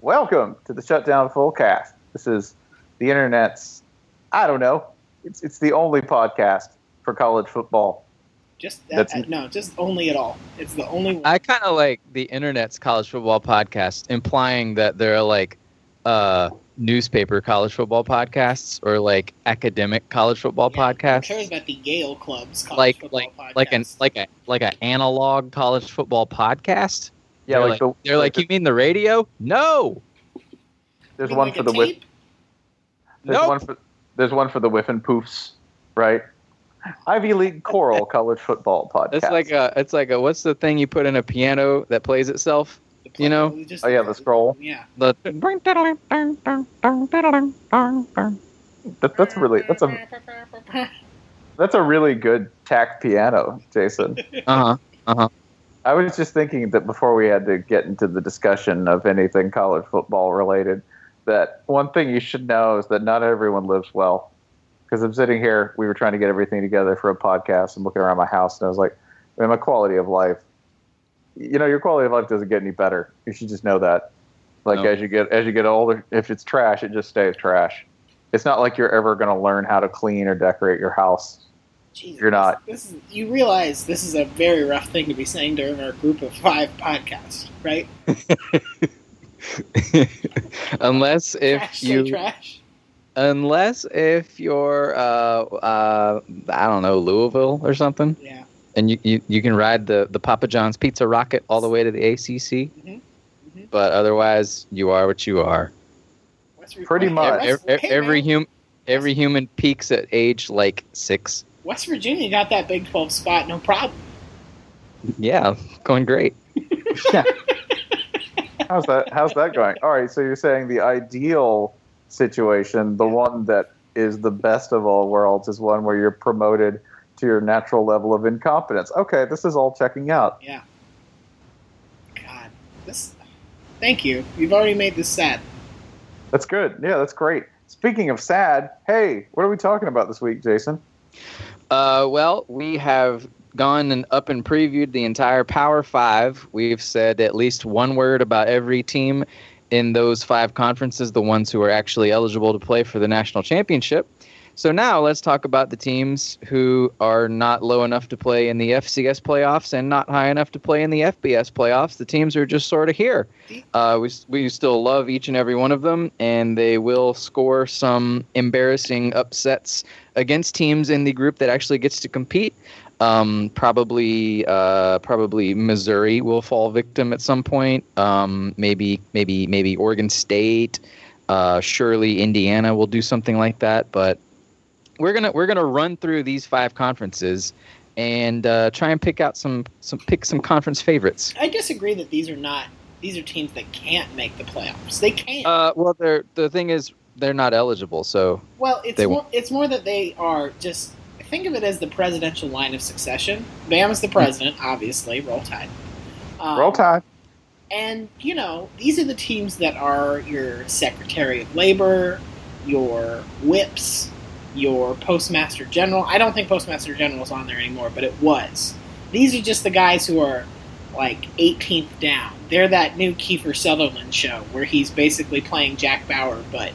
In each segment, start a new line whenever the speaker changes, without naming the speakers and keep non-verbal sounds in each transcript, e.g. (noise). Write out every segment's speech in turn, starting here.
Welcome to the Shutdown Fullcast. This is the internet's, I don't know, it's, it's the only podcast for college football.
Just uh,
That's-
uh, no, just only at all. It's the only one.
I kind of like the internet's college football podcast, implying that there are like uh, newspaper college football podcasts or like academic college football
Yeah, Who cares
podcasts,
about the Yale clubs? College
like
football
like like an like a like an analog college football podcast.
Yeah,
they're
like,
like,
the,
they're like, you mean the radio? No,
there's one
like
for the whip.
tape?
There's
Nope.
one for there's one for the Whiffenpoofs, right? Ivy League Choral (laughs) College Football Podcast.
it's like a it's like a what's the thing you put in a piano that plays itself?
The
You know?
just-
Oh, yeah, the scroll.
Yeah.
The
that, that's really that's a that's a really good tack piano, Jason. (laughs)
uh huh. uh huh.
I was just thinking that before we had to get into the discussion of anything college football related, that one thing you should know is that not everyone lives well. Because I'm sitting here, we were trying to get everything together for a podcast and looking around my house, and I was like, man, my quality of life, you know, your quality of life doesn't get any better. You should just know that. Like
No.
as you get as you get older, if it's trash, it just stays trash. It's not like you're ever going to learn how to clean or decorate your house.
Jesus,
You're not.
This, this is, you realize this is a very rough thing to be saying during our group of five podcast, right? (laughs)
unless if
trash,
you
trash.
unless if you're uh uh I don't know Louisville or something,
Yeah.
and you, you, you can ride the the Papa John's Pizza Rocket all the way to the ACC.
Mhm. Mhm.
But otherwise, you are what you are.
Pretty
Hey,
much.
West-
Every,
hey,
every
man,
hum every human peaks at age like six.
West Virginia got that Big 12 spot, no problem.
Yeah, going great.
Yeah. (laughs) (laughs) how's that? How's that going? All right. So you're saying the ideal situation, the one that is the best of all worlds, is one where you're promoted to your natural level of incompetence. Okay, this is all checking out.
Yeah. God, this. Thank you. You've already made this sad.
That's good. Yeah, that's great. Speaking of sad, hey, what are we talking about this week, Jason?
Uh, well, we have gone and up and previewed the entire Power Five. We've said at least one word about every team in those five conferences, the ones who are actually eligible to play for the national championship. So now let's talk about the teams who are not low enough to play in the FCS playoffs and not high enough to play in the FBS playoffs. The teams are just sort of here. Uh, we, we still love each and every one of them, and they will score some embarrassing upsets against teams in the group that actually gets to compete. Um, probably, uh, probably Missouri will fall victim at some point. Um, maybe, maybe, maybe Oregon State. Uh, surely Indiana will do something like that. But we're gonna we're gonna run through these five conferences and uh, try and pick out some some pick some conference favorites.
I disagree that these are not. These are teams that can't make the playoffs. They can't.
Uh, well, they're the thing is they're not eligible, so
well, it's
they
more. It's more that they are just. Think of it as the presidential line of succession. Bama's the president, obviously. Roll Tide. Um,
Roll Tide.
And, you know, these are the teams that are your Secretary of Labor, your whips, your Postmaster General. I don't think Postmaster General is on there anymore, but it was. These are just the guys who are like 18th down. They're that new Kiefer Sutherland show where he's basically playing Jack Bauer, but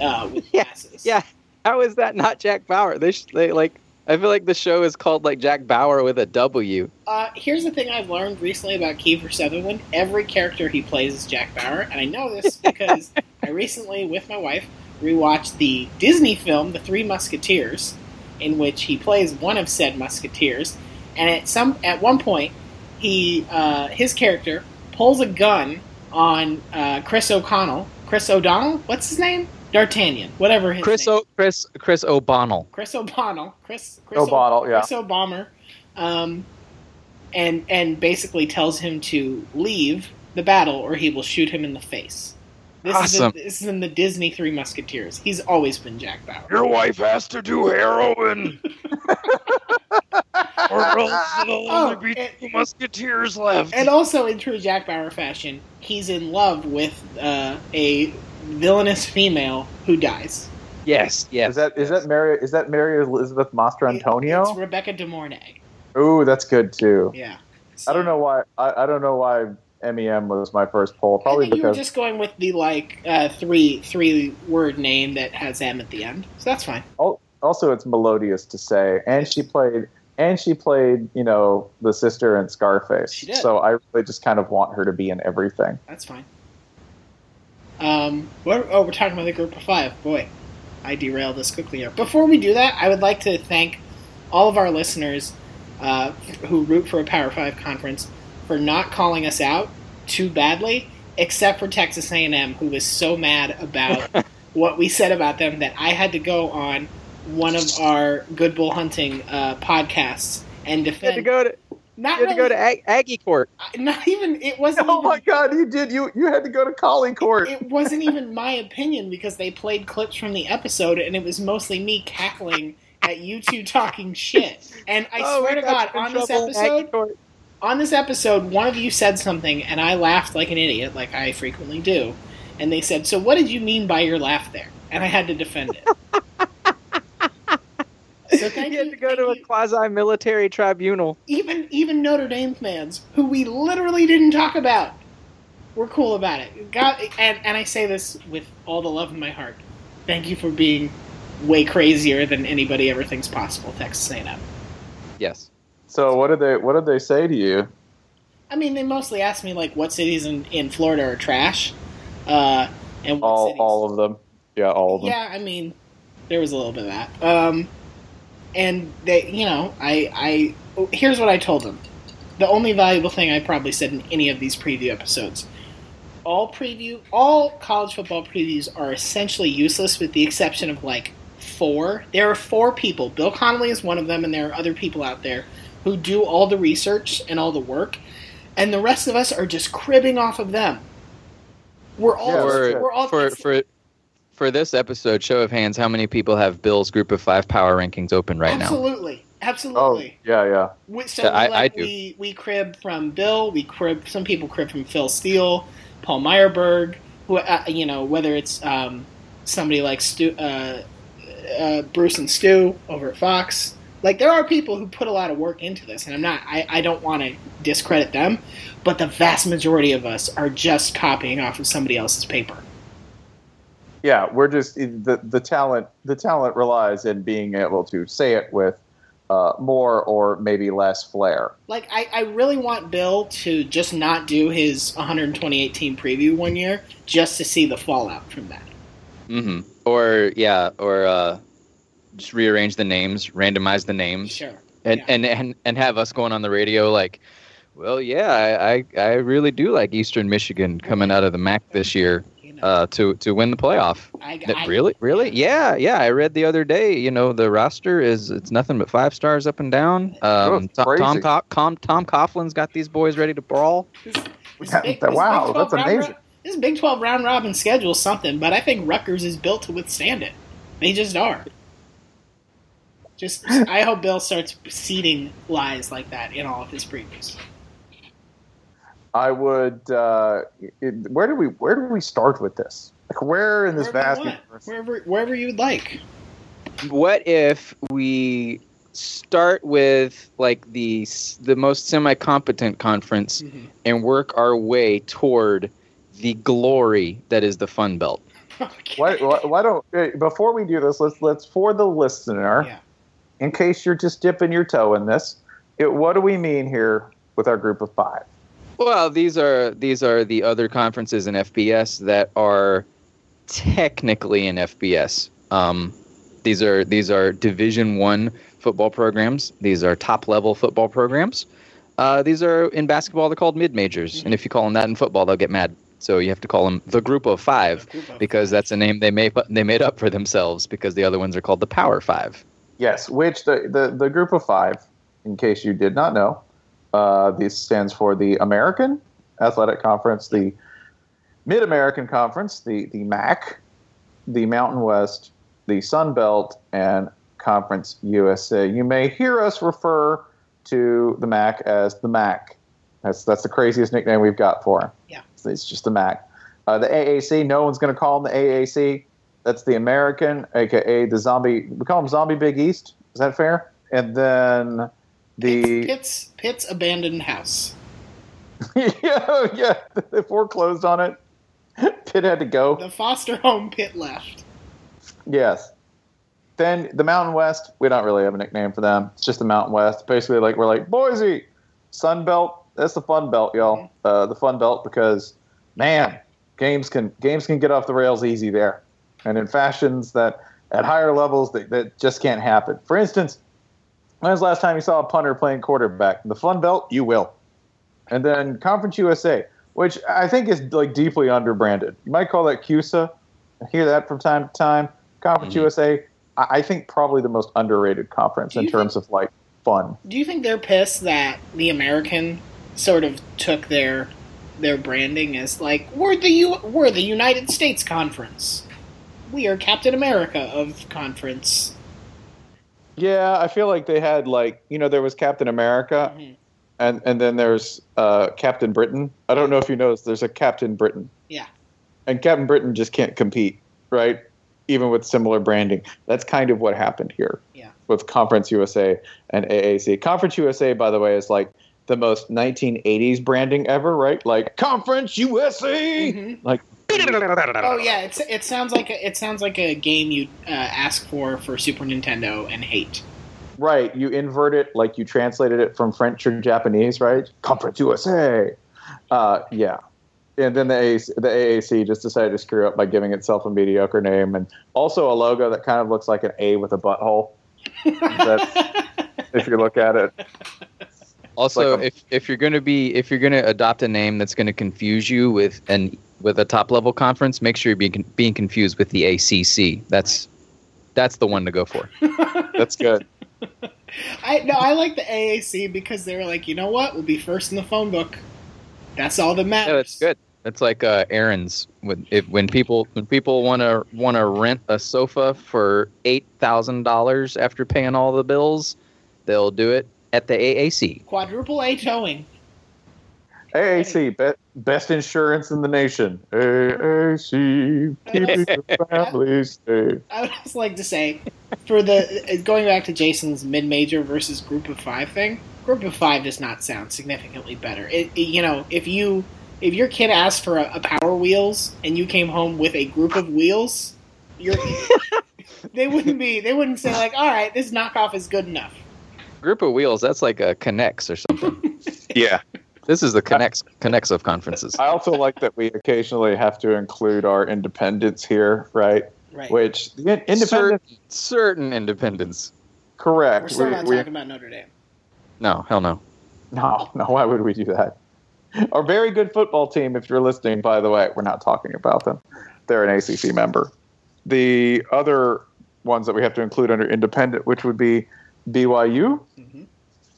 uh, with (laughs)
Yeah,
glasses.
yeah. How is that not Jack Bauer? They, sh- they like. I feel like the show is called like Jack Bauer with a W.
Uh, here's the thing I've learned recently about Kiefer Sutherland. Every character he plays is Jack Bauer, and I know this (laughs) because I recently, with my wife, rewatched the Disney film The Three Musketeers, in which he plays one of said musketeers. And at some at one point, he uh, his character pulls a gun on uh, Chris O'Connell. Chris O'Donnell, what's his name? D'Artagnan, whatever his
Chris
name.
o- Chris Chris O'Bonnell.
Chris O'Bonnell, Chris Chris
O'Bonnell, yeah.
Chris O'Bomber, um, and and basically tells him to leave the battle or he will shoot him in the face. This
Awesome.
is in, this is in the Disney Three Musketeers. He's always been Jack Bauer.
Your wife has to do heroin, (laughs) or else there'll
Oh,
only be
and-
two musketeers left.
And also, in true Jack Bauer fashion, he's in love with uh, a villainous female who dies.
Yes, yes.
Is that is that Mary is that Mary Elizabeth Mastrantonio?
It's Rebecca De Mornay.
Ooh, that's good too.
Yeah.
I don't know why. I, I don't know why MEM was my first poll, probably
think you were
because
just going with the like uh, three three word name that has M at the end, so that's fine.
also it's melodious to say, and she played and she played you know the sister in Scarface.
She did.
So I really just kind of want her to be in everything.
That's fine. Um, what, oh, we're talking about the group of five. Boy, I derailed this quickly here. Before we do that, I would like to thank all of our listeners uh, who root for a Power Five conference for not calling us out too badly, except for Texas A&M, who was so mad about (laughs) what we said about them that I had to go on one of our Good Bull Hunting uh, podcasts and
You had
defend.
to go to
not
you had to go to Ag- Aggie Court.
not even. It wasn't. (laughs)
Oh
even,
my God, you did you you had to go to calling court.
it wasn't even my opinion because they played clips from the episode and it was mostly me cackling at you two talking shit. And I
Oh,
swear to God, on this
trouble in Aggie
episode,
Court.
On this episode, one of you said something and I laughed like an idiot, like I frequently do. And they said, "So what did you mean by your laugh there?" And I had to defend it. so (laughs) thank
you
you.
had to go
thank
to a quasi-military tribunal.
even even Notre Dame fans who we literally didn't talk about were cool about it. God, and and I say this with all the love in my heart. Thank you for being way crazier than anybody ever thinks possible, Texas A&M.
Yes.
So what did they what did they say to you?
I mean, they mostly asked me like what cities in, in Florida are trash, uh, and what
All
cities.
all of them. Yeah, all of them.
Yeah, I mean, there was a little bit of that. Um, and they, you know, I, I, here's what I told them. The only valuable thing I probably said in any of these preview episodes. All preview, all college football previews are essentially useless with the exception of like four. There are four people. Bill Connolly is one of them, and there are other people out there who do all the research and all the work, and the rest of us are just cribbing off of them. We're all,
Yeah,
for,
that's
we're all
for, for, for this episode, show of hands, how many people have Bill's group of five power rankings open right now?
absolutely, absolutely.
Oh
absolutely.
yeah, yeah.
We, so
Yeah, I-
we, like,
I do.
we we crib from Bill. We crib some people crib from Phil Steele, Paul Myerberg. Who uh, you know whether it's um, somebody like Stu, uh, uh, Bruce and Stu over at Fox. Like there are people who put a lot of work into this, and I'm not. I, I don't want to discredit them, but the vast majority of us are just copying off of somebody else's paper.
Yeah, we're just the the talent. The talent relies in being able to say it with uh, more or maybe less flair.
Like I, I really want Bill to just not do his 128 team preview one year, just to see the fallout from that.
Mm hmm Or yeah, or uh, just rearrange the names, randomize the names,
Sure.
and,
yeah.
and and and have us going on the radio like, well, yeah, I I, I really do like Eastern Michigan coming out of the MAC this year uh, to to win the playoff.
I, I-
really, really, yeah, yeah. I read the other day. You know, the roster is it's nothing but five stars up and down.
Oh,
Um,
it's
Tom Tom,
crazy.
Co- Com, Tom Coughlin's got these boys ready to brawl.
This, this
Yeah,
big-
that- wow,
Big
that's
round
amazing.
this Big 12 round robin schedule is something, but I think Rutgers is built to withstand it. They just are. Just, I hope Bill starts seeding lies like that in all of his previews.
I would. Uh, it, where do we where do we start with this? Like where in this
Wherever
vast universe?
wherever, wherever you would like.
What if we start with like the the most semi-competent conference and work our way toward the glory that is the Fun Belt? (laughs)
Why, why, why don't before we do this? Let's let's for the listener,
Yeah.
In case you're just dipping your toe in this. It, what do we mean here with our group of five?
Well, these are these are the other conferences in FBS that are technically in FBS. Um, these are these are Division One football programs. These are top level football programs. Uh, these are in basketball. They're called mid majors, and if you call them that in football, they'll get mad. So you have to call them the Group of Five because that's a name they made they made up for themselves because the other ones are called the Power Five.
Yes, which the the, the group of five, in case you did not know, uh, this stands for the American Athletic Conference, the Mid American Conference, the the MAC, the Mountain West, the Sun Belt, and Conference USA. You may hear us refer to the MAC as the MAC. That's that's the craziest nickname we've got for him.
Yeah.
it's just the MAC. Uh, the AAC, no one's going to call them the AAC. That's the American, aka the zombie. We call them Zombie Big East. Is that fair? And then the
Pitt's, Pitt's abandoned house. (laughs)
yeah, yeah. They foreclosed on it. Pitt had to go.
The foster home pit left.
Yes. Then the Mountain West, we don't really have a nickname for them. It's just the Mountain West. Basically, like we're like Boise, Sun Belt. That's the fun belt, y'all. Uh, the fun belt because, man, games can games can get off the rails easy there, and in fashions that at higher levels that, that just can't happen. For instance, when was the last time you saw a punter playing quarterback? The Fun Belt, you will. And then Conference USA, which I think is like deeply underbranded. You might call that CUSA. I hear that from time to time. Conference
Mhm.
USA, I I think probably the most underrated conference in terms of like fun.
Do you think they're pissed that the American sort of took their their branding as like we're the U- we're the United States Conference. We are Captain America of conference.
Yeah, I feel like they had like you know there was Captain America
Mhm.
and and then there's uh, Captain Britain. I don't know if you noticed there's a Captain Britain.
Yeah.
And Captain Britain just can't compete, right? Even with similar branding. That's kind of what happened here.
Yeah.
With Conference USA and AAC. Conference USA, by the way, is like the most 1980s branding ever, right? Like Conference USA.
Mhm.
Like
Oh yeah, it's, it sounds like a, it sounds like a game you uh, ask for for Super Nintendo and hate.
Right, you invert it like you translated it from French or Japanese, right? Conference USA. Uh, yeah, and then the AAC, the AAC just decided to screw up by giving itself a mediocre name and also a logo that kind of looks like an A with a butthole. (laughs) If you look at it,
Also,
like a-
if if you're gonna be if you're gonna adopt a name that's gonna confuse you with an with a top level conference, make sure you're being being confused with the ACC. That's that's the one to go for. (laughs)
that's good.
I no, I like the AAC because they were like, you know what, we'll be first in the phone book. That's all that matters.
Yeah, that's good. That's like uh, errands when if, when people when people want to want to rent a sofa for eight thousand dollars after paying all the bills, they'll do it at the AAC.
Quadruple A towing.
AAC, be, best insurance in the nation. AAC, keeping (laughs) the families safe.
I would just like to say, for the going back to Jason's mid-major versus group of five thing, group of five does not sound significantly better. It, it- you know, if you if your kid asked for a, a Power Wheels and you came home with a group of wheels, you're (laughs) they wouldn't be they wouldn't say like, all right, this knockoff is good enough.
Group of wheels. That's like a connects or something. (laughs)
Yeah.
This is the connects connects of conferences.
I also like that we occasionally have to include our independence here, right?
Right.
Which the independence,
Certain, certain independence.
correct.
We're still
We-
not
we-
talking about Notre Dame.
No, hell no.
no, no. Why would we do that? Our very good football team, if you're listening, by the way, we're not talking about them. They're an ACC member. The other ones that we have to include under independent, which would be BYU,
hmm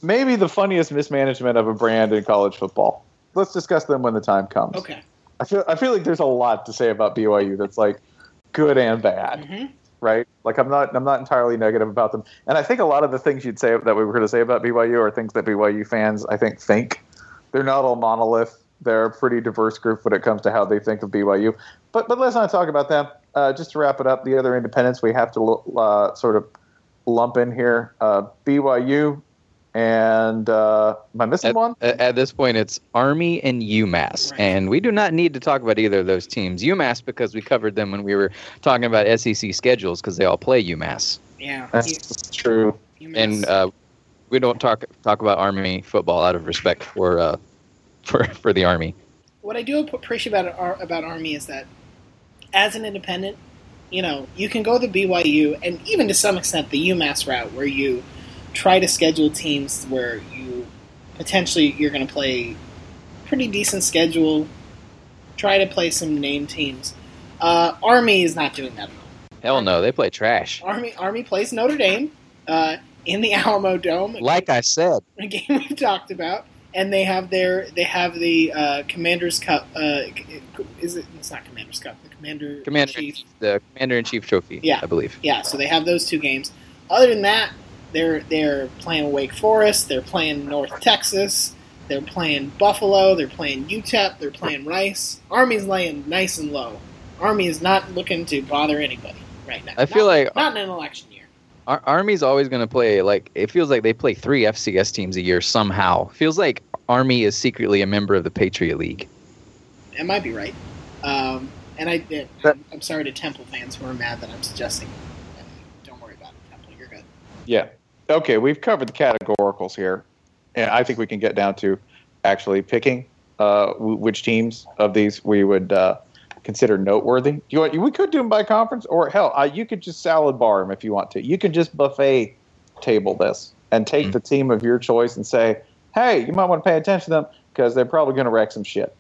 maybe the funniest mismanagement of a brand in college football. Let's discuss them when the time comes.
Okay.
I feel I feel like there's a lot to say about BYU that's like good and bad.
hmm
right? Like I'm not I'm not entirely negative about them, and I think a lot of the things you'd say that we were going to say about BYU are things that BYU fans I think think. They're not all monolith. They're a pretty diverse group when it comes to how they think of BYU. But but let's not talk about them. Uh, just to wrap it up, the other independents we have to uh, sort of lump in here: uh, BYU and uh, am I missing one?
At, at this point, it's Army and UMass,
Right.
and we do not need to talk about either of those teams. UMass because we covered them when we were talking about SEC schedules because they all play UMass,
Yeah.
That's true.
You- you
and uh, we don't talk talk about Army football out of respect for uh, (laughs) for for the Army.
what I do appreciate about about Army is that as an independent, you know, you can go the BYU and even to some extent the UMass route where you try to schedule teams where you potentially you're going to play pretty decent schedule, try to play some name teams. Uh, Army is not doing that at all.
Hell no, they play trash.
Army Army plays Notre Dame uh, in the (laughs) Alamo Dome,
Like I said,
a game we've talked about, and they have their they have the uh, Commanders Cup. Uh, is it? It's not Commanders Cup. The Commander
Commander
Chief.
the Commander in Chief trophy.
Yeah.
I believe.
Yeah, so they have those two games. Other than that, they're they're playing Wake Forest. They're playing North Texas. They're playing Buffalo. They're playing UTEP. They're playing Rice. Army's laying nice and low. Army is not looking to bother anybody right now.
I feel
Not-
like-
not in an election year.
Ar- Army's always going to play like it feels like they play three FCS teams a year somehow. Feels like Army is secretly a member of the Patriot League.
It might be right. Um, and I, it,
That-
I'm sorry to Temple fans who are mad that I'm suggesting. Don't worry about it, Temple. You're good.
Yeah. Okay, we've covered the categoricals here, and I think we can get down to actually picking uh, w- which teams of these we would uh, consider noteworthy. You want, we could do them by conference, or hell, uh, you could just salad bar them if you want to. You could just buffet table this and take
Mhm.
the team of your choice and say, "Hey, you might want to pay attention to them because they're probably going to wreck some shit."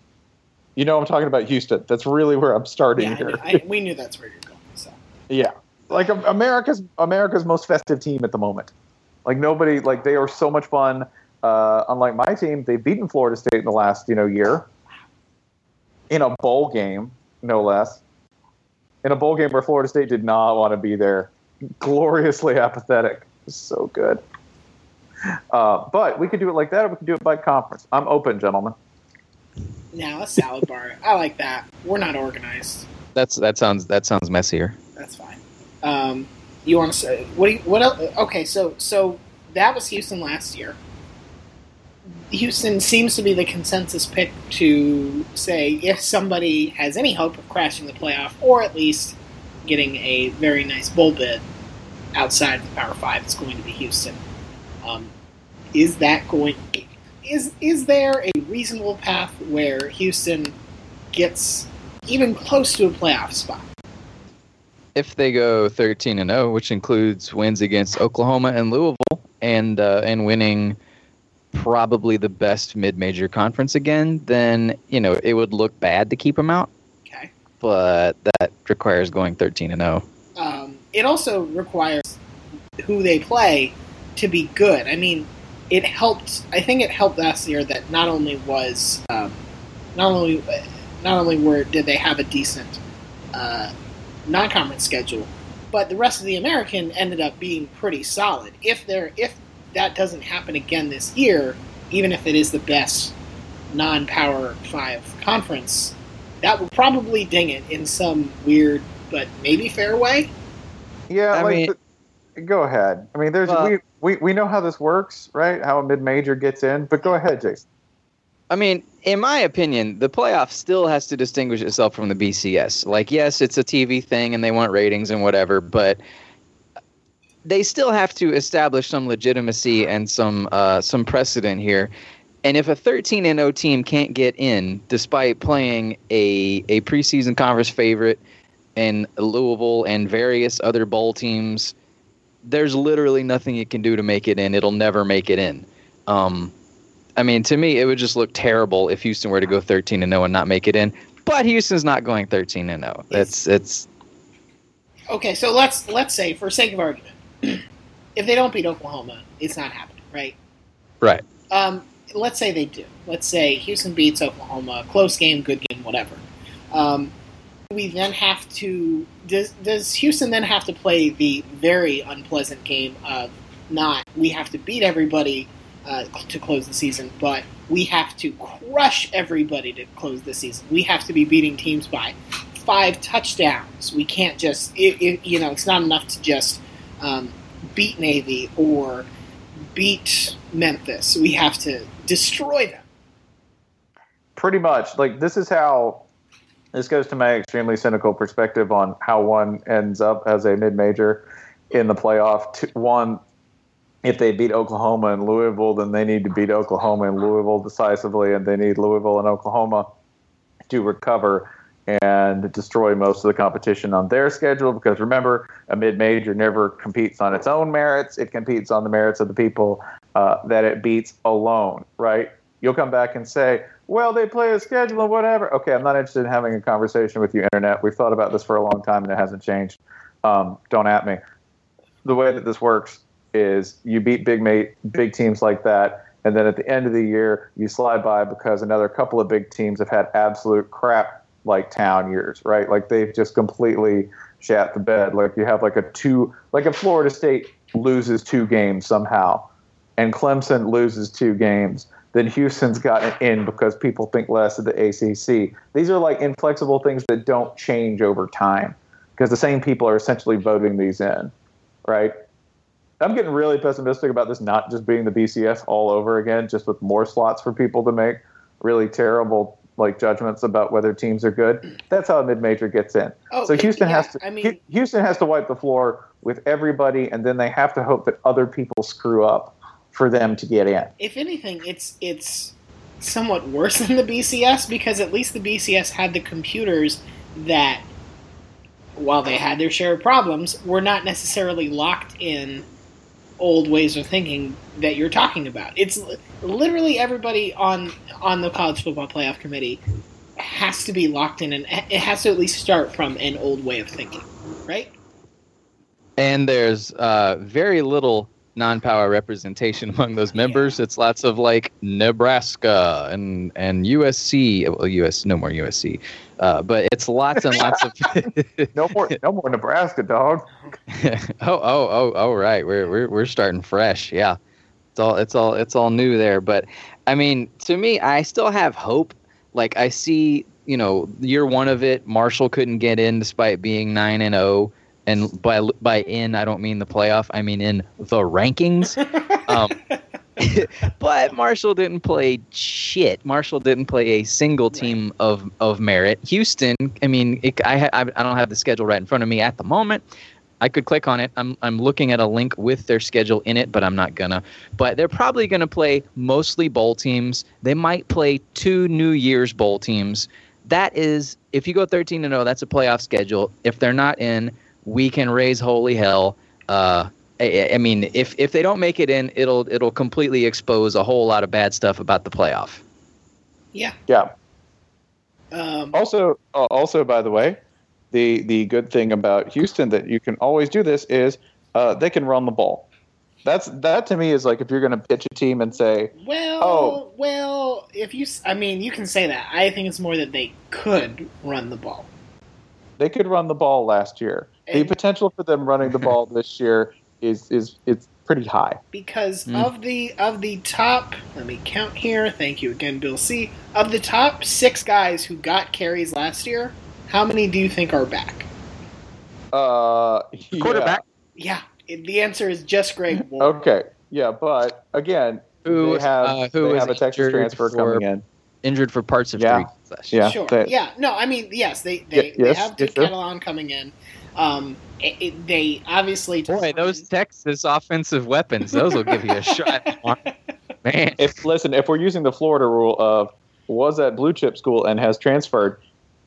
You know, I'm talking about Houston. That's really where I'm starting
Yeah, I
here.
knew, I, we knew that's where you're going. So (laughs)
Yeah, like America's America's most festive team at the moment. Like nobody, like they are so much fun. Uh, unlike my team, they've beaten Florida State in the last you know year in a bowl game, no less. In a bowl game where Florida State did not want to be there, gloriously apathetic. So good. Uh, but we could do it like that, or we could do it by conference. I'm open, gentlemen.
now a salad bar. I like that. We're not organized.
That's that sounds that sounds messier.
That's fine. Um, you want to say what? Do you, what else? Okay, so so that was Houston last year. Houston seems to be the consensus pick to say if somebody has any hope of crashing the playoff or at least getting a very nice bowl bid outside of the Power Five, it's going to be Houston. Um, is that going? Is is there a reasonable path where Houston gets even close to a playoff spot?
If they go 13 and 0, which includes wins against Oklahoma and Louisville, and uh, and winning probably the best mid-major conference again, then you know it would look bad to keep them out.
Okay.
But that requires going 13 and oh. 0.
um, it also requires who they play to be good. I mean, it helped. I think it helped last year that not only was um, not only not only were did they have a decent uh, non-conference schedule, but the rest of the American ended up being pretty solid. If there if that doesn't happen again this year, even if it is the best non-power five conference, that will probably ding it in some weird but maybe fair way.
Yeah,
I
like
mean-
the- go ahead. I mean, there's
Well-
we, we we know how this works, right? How a mid major gets in, but go ahead, Jason.
I mean, in my opinion, the playoff still has to distinguish itself from the BCS. Like, yes, it's a TV thing and they want ratings and whatever, but they still have to establish some legitimacy and some uh, some precedent here. And if a 13 and 0 team can't get in despite playing a a preseason conference favorite and Louisville and various other bowl teams, there's literally nothing it can do to make it in. It'll never make it in. Um, I mean, to me, it would just look terrible if Houston were to go 13 and 0 and not make it in. But Houston's not going 13 and 0. It's it's
Okay, so let's let's say, for sake of argument, (clears throat) if they don't beat Oklahoma, it's not happening, right?
right.
Um, let's say they do. Let's say Houston beats Oklahoma, close game, good game, whatever. Um, we then have to. Does does Houston then have to play the very unpleasant game of not we have to beat everybody uh, to close the season, but we have to crush everybody to close the season. We have to be beating teams by five touchdowns. We can't just it, it, you know it's not enough to just um, beat Navy or beat Memphis. We have to destroy them.
Pretty much, like this is how this goes to my extremely cynical perspective on how one ends up as a mid major in the playoff. One, if they beat Oklahoma and Louisville, then they need to beat Oklahoma and Louisville decisively, and they need Louisville and Oklahoma to recover and destroy most of the competition on their schedule. Because remember, a mid major never competes on its own merits; it competes on the merits of the people uh, that it beats alone. Right? You'll come back and say, "Well, they play a schedule and whatever." Okay, I'm not interested in having a conversation with you, internet. We've thought about this for a long time and it hasn't changed. Um, don't at me. The way that this works is you beat big mate, big teams like that, and then at the end of the year you slide by because another couple of big teams have had absolute crap like town years, right? Like they've just completely shat the bed. Like you have like a two, like if Florida State loses two games somehow, and Clemson loses two games, then Houston's gotten in because people think less of the ACC. These are like inflexible things that don't change over time because the same people are essentially voting these in, right? I'm getting really pessimistic about this not just being the BCS all over again, just with more slots for people to make really terrible like judgments about whether teams are good. That's how a mid-major gets in.
Oh,
so Houston
yeah,
has to.
I mean-
Houston has to wipe the floor with everybody, and then they have to hope that other people screw up for them to get in.
if anything, it's it's somewhat worse than the BCS because at least the BCS had the computers that, while they had their share of problems, were not necessarily locked in old ways of thinking that you're talking about. It's literally everybody on on the college football playoff committee has to be locked in, and it has to at least start from an old way of thinking, right?
And there's uh, very little non-power representation (laughs) among those members. It's lots of like Nebraska and and USC. Well, US no more USC, uh, but it's lots and lots of. (laughs)
No more, no more Nebraska, dog. (laughs)
oh oh oh oh right. We're we're we're starting fresh. Yeah, it's all it's all it's all new there. But I mean, to me, I still have hope. Like I see, you know, year one of it, Marshall couldn't get in despite being nine and zero. And by by in, I don't mean the playoff. I mean in the rankings. (laughs) Um, (laughs) but Marshall didn't play shit. Marshall didn't play a single team of, of merit. Houston, I mean, it, I, I I don't have the schedule right in front of me at the moment. I could click on it. I'm I'm looking at a link with their schedule in it, but I'm not gonna. But they're probably gonna play mostly bowl teams. They might play two New Year's bowl teams. That is, if you go 13 to 0, that's a playoff schedule. If they're not in, we can raise holy hell. Uh, I, I mean, if if they don't make it in, it'll it'll completely expose a whole lot of bad stuff about the playoff.
Yeah.
Yeah.
Um,
Also, uh, also by the way, the the good thing about Houston that you can always do this is uh, they can run the ball. That's that to me is like if you're going to pitch a team and say,
Well,
Oh.
well, if you, I mean, you can say that. I think it's more that they could run the ball.
They could run the ball last year. The potential for them running the ball (laughs) this year is is it's pretty high.
because
Mm.
of the of the top let me count here thank you again bill c of the top six guys who got carries last year how many do you think are back
Uh, yeah.
Quarterback.
yeah the answer is just greg (laughs) Ward.
Okay, yeah, but again,
Who
they have
uh, who
they
was
have a Texas transfer
for-
coming in.
injured for parts of
Yeah.
three last
Yeah,
sure
they-
yeah no i mean yes they they,
Y-
they
yes,
have
yes,
Duke
sir.
Catalan coming in um it, it- they obviously
Boy, those Texas offensive weapons, those will give you a shot. (laughs) Man,
If listen, if we're using the Florida rule of was at blue chip school and has transferred,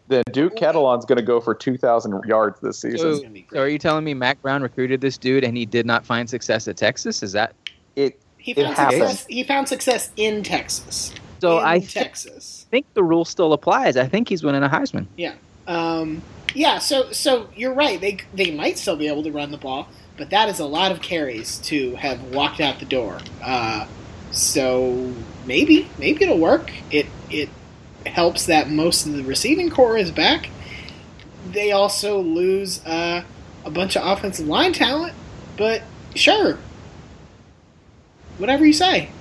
then Duke Catalon's going to go for two thousand yards this season.
So-
gonna be great.
so are you telling me Mack Brown recruited this dude and he did not find success at Texas? Is that
it
he found
happens.
success he found success in texas
so? I th-
texas
think the rule still applies. I think he's winning a Heisman. Yeah.
Um, yeah, so so you're right. They they might still be able to run the ball, but that is a lot of carries to have walked out the door. Uh, so maybe maybe it'll work. It it helps that most of the receiving corps is back. They also lose uh, a bunch of offensive line talent, but sure, whatever you say.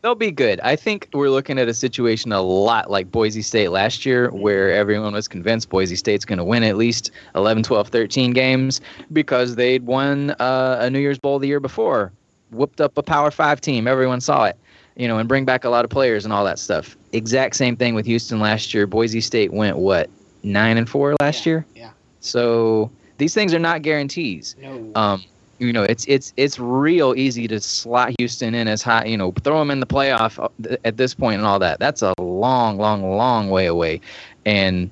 They'll be good. I think we're looking at a situation a lot like Boise State last year, where everyone was convinced Boise State's going to win at least 11, 12, 13 games because they'd won uh, a New Year's Bowl the year before, whooped up a Power Five team. Everyone saw it, you know, and bring back a lot of players and all that stuff. Exact same thing with Houston last year. Boise State went, what, nine and four last
Yeah,
year?
yeah.
So these things are not guarantees
No.
um, you know, it's it's it's real easy to slot Houston in as high, you know, throw them in the playoff uh, at this point and all that. That's a long, long, long way away, and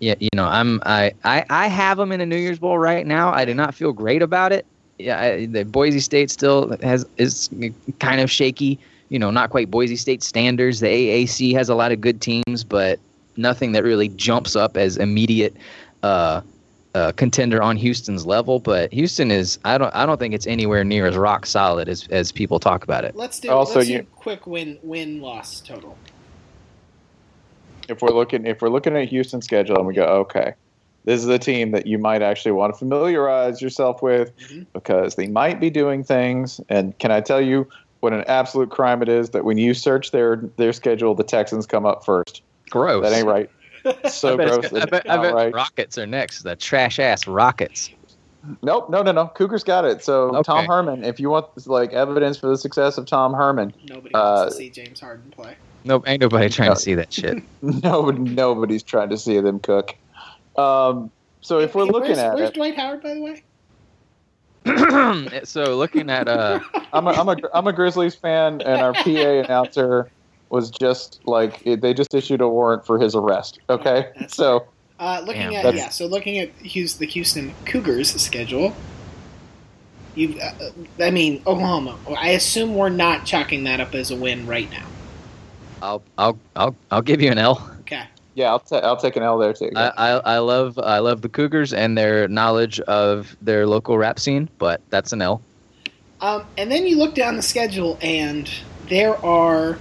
yeah, you know, I'm I I, I have them in a New Year's Bowl right now. I do not feel great about it. Yeah, I, the Boise State still has is kind of shaky. You know, not quite Boise State standards. The AAC has a lot of good teams, but nothing that really jumps up as immediate. Uh, uh, contender on Houston's level, but Houston is I don't I don't think it's anywhere near as rock solid as, as people talk about it.
let's do
Also,
let's
you-
do quick win win loss total.
if we're looking if we're looking at Houston's schedule and we go, okay, this is a team that you might actually want to familiarize yourself with
Mhm.
because they might be doing things. And can I tell you what an absolute crime it is that when you search their their schedule, the Texans come up first.
Gross.
That ain't right. (laughs) So
I bet,
gross.
it's- I bet, I bet
right.
Rockets are next. The trash ass Rockets.
Nope, no, no, no. Cougars got it. So
Okay.
Tom Herman, if you want like evidence for the success of Tom Herman,
Nobody
Uh,
wants to see James Harden play.
Nope, ain't nobody trying
No.
to see that shit. (laughs)
nobody, nobody's trying to see them cook. Um, so if we're
Hey,
looking
where's,
at
where's
it,
Dwight Howard, by the way? (clears throat)
so looking at uh, (laughs)
I'm a, I'm a I'm a Grizzlies fan, and our PA announcer was just like it, they just issued a warrant for his arrest. Okay,
That's
so
Uh, looking
Damn,
at yeah, so looking at Hughes, the Houston Cougars schedule, you, uh, I mean Oklahoma. I assume we're not chalking that up as a win right now.
I'll I'll I'll I'll give you an L.
Okay,
yeah, I'll ta- I'll take an L there too.
I, I I love I love the Cougars and their knowledge of their local rap scene, but that's an L.
um, and then you look down the schedule, and there are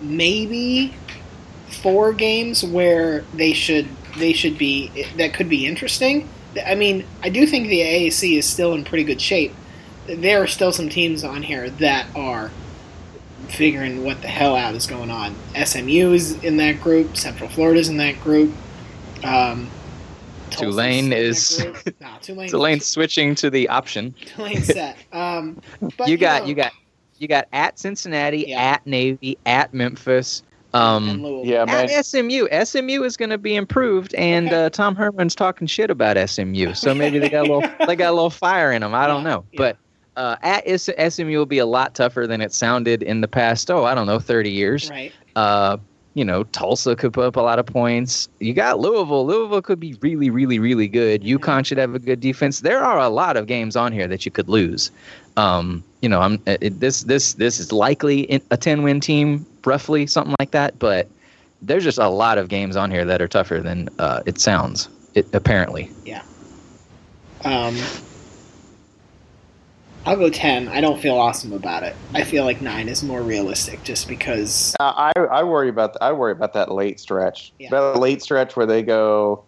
maybe four games where they should they should be that could be interesting. I mean, I do think the AAC is still in pretty good shape. There are still some teams on here that are figuring what the hell out is going on. SMU is in that group. Central Florida is in that group. Um,
Tulane is-.
Nah, Tulane.
Tulane switching to the option.
Tulane set. Um, (laughs) but
you got
know,
you got you got at Cincinnati,
Yeah.
at Navy, at Memphis. Um,
yeah, man.
at SMU, SMU is going to be improved, and uh, Tom Herman's talking shit about SMU, so maybe they got a little (laughs) they got a little fire in them. I don't
Yeah,
know,
yeah.
but uh, at S- SMU will be a lot tougher than it sounded in the past. Oh, I don't know, thirty years.
Right.
Uh, you know, Tulsa could put up a lot of points. You got Louisville. Louisville could be really, really, really good.
Mhm.
UConn should have a good defense. There are a lot of games on here that you could lose. Um, you know, I'm it, this this this is likely a ten win team, roughly something like that. But there's just a lot of games on here that are tougher than uh, it sounds. It apparently. Yeah.
Um, I'll go ten. I don't feel awesome about it. I feel like nine is more realistic, just because.
Uh, I I worry about I worry about that late stretch.
Yeah.
That late stretch where they go,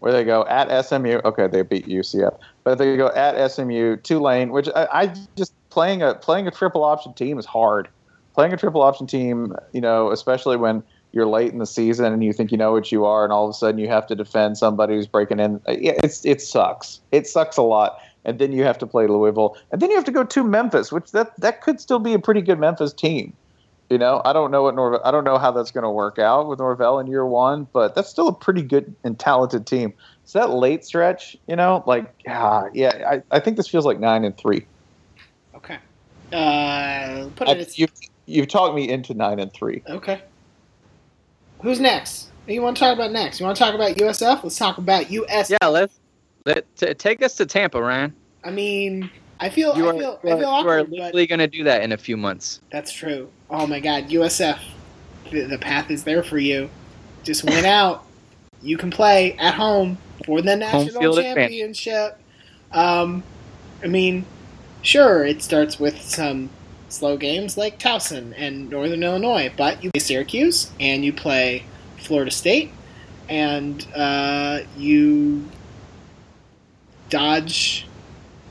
where they go at SMU. Okay, they beat UCF, but they go at SMU, Tulane, which I, I just playing a playing a triple option team is hard. Playing a triple option team, you know, especially when you're late in the season and you think you know what you are, and all of a sudden you have to defend somebody who's breaking in. it's it sucks. It sucks a lot. And then you have to play Louisville, and then you have to go to Memphis, which that that could still be a pretty good Memphis team. You know, I don't know what Norvell. I don't know how that's going to work out with Norvell in year one, but that's still a pretty good and talented team. So that late stretch, you know, like ah, yeah, I, I think this feels like nine and three.
Okay. Uh, put
I,
it.
You've you've talked me into nine and three.
okay. Who's next? Who you want to talk about next? You want to talk about USF? Let's talk about USF.
Yeah, let's let t- take us to Tampa, Ryan.
I mean, I feel.
You
I
are,
feel.
you
I
are,
feel
you are
awkward, but
literally going to do that in a few months.
that's true. Oh my God, USF. The, the path is there for you. Just win (laughs) out. You can play at home for the national championship. Um, I mean, sure, it starts with some slow games like Towson and Northern Illinois, but you play Syracuse and you play Florida State, and uh, you dodge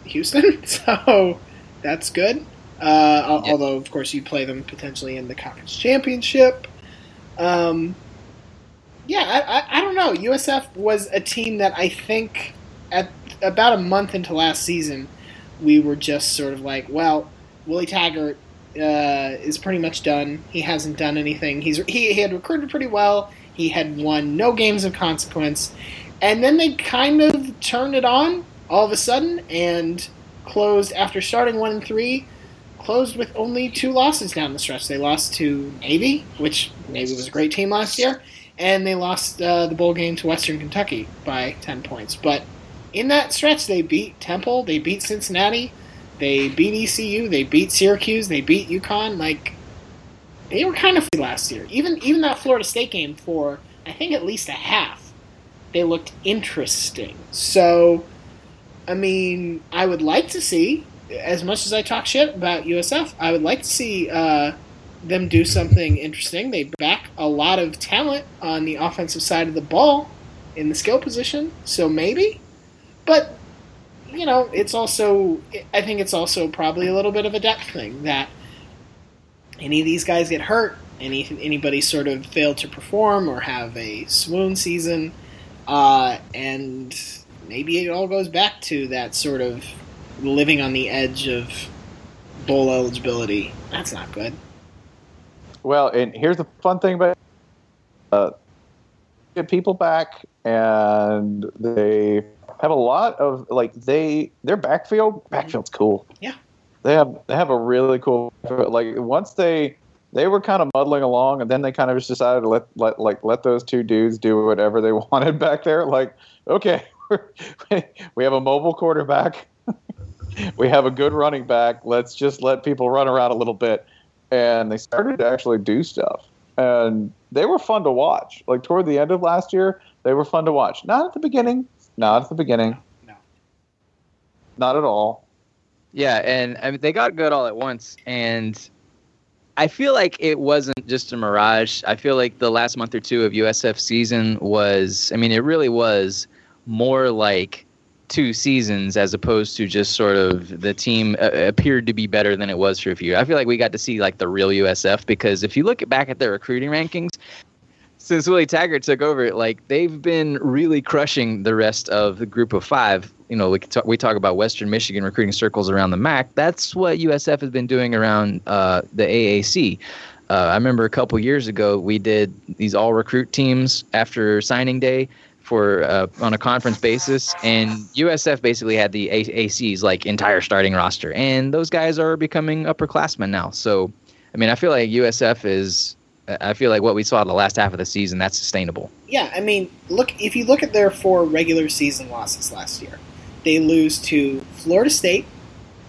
Houston, (laughs) so that's good. Uh,
Yeah.
Although, of course, you play them potentially in the conference championship. Um, yeah, I, I, I don't know. USF was a team that I think at about a month into last season, we were just sort of like, well, Willie Taggart uh, is pretty much done. He hasn't done anything. He's he, he had recruited pretty well. He had won no games of consequence, and then they kind of turned it on all of a sudden and closed after starting one and three. Closed with only two losses down the stretch. They lost to Navy, which Navy was a great team last year, and they lost uh, the bowl game to Western Kentucky by ten points. But in that stretch, they beat Temple, they beat Cincinnati, they beat ECU, they beat Syracuse, they beat UConn. Like they were kind of last year. Even even that Florida State game for I think at least a half, they looked interesting. So, I mean, I would like to see as much as I talk shit about USF, I would like to see uh, them do something interesting. They back a lot of talent on the offensive side of the ball in the skill position, so maybe. But you know, it's also I think it's also probably a little bit of a depth thing that any of these guys get hurt, any anybody sort of fail to perform or have a swoon season, uh, and maybe it all goes back to that sort of living on the edge of bowl eligibility. That's not good.
Well, and here's the fun thing about uh, get people back, and they have a lot of like they their backfield backfield's cool.
Yeah.
they have they have a really cool like once they they were kind of muddling along, and then they kind of just decided to let let like let those two dudes do whatever they (laughs) wanted back there. Like, okay, (laughs) we have a mobile quarterback. (laughs) we have a good running back. Let's just let people run around a little bit. And they started to actually do stuff. And they were fun to watch. Like toward the end of last year, they were fun to watch. Not at the beginning. Not at the beginning.
No.
Not at all.
Yeah, and I mean, they got good all at once, and I feel like it wasn't just a mirage. I feel like the last month or two of USF season was, I mean, it really was more like two seasons as opposed to just sort of the team uh, appeared to be better than it was for a few. I feel like we got to see like the real USF because if you look back at their recruiting rankings, since Willie Taggart took over, like they've been really crushing the rest of the group of five. You know, we talk, we talk about Western Michigan recruiting circles around the MAC. That's what USF has been doing around uh, the AAC. Uh, I remember a couple years ago we did these all recruit teams after signing day for uh, on a conference basis, and USF basically had the AC's like entire starting roster, and those guys are becoming upperclassmen now. So, I mean, I feel like USF is. I feel like what we saw the last half of the season that's sustainable.
Yeah, I mean, look if you look at their four regular season losses last year, they lose to Florida State.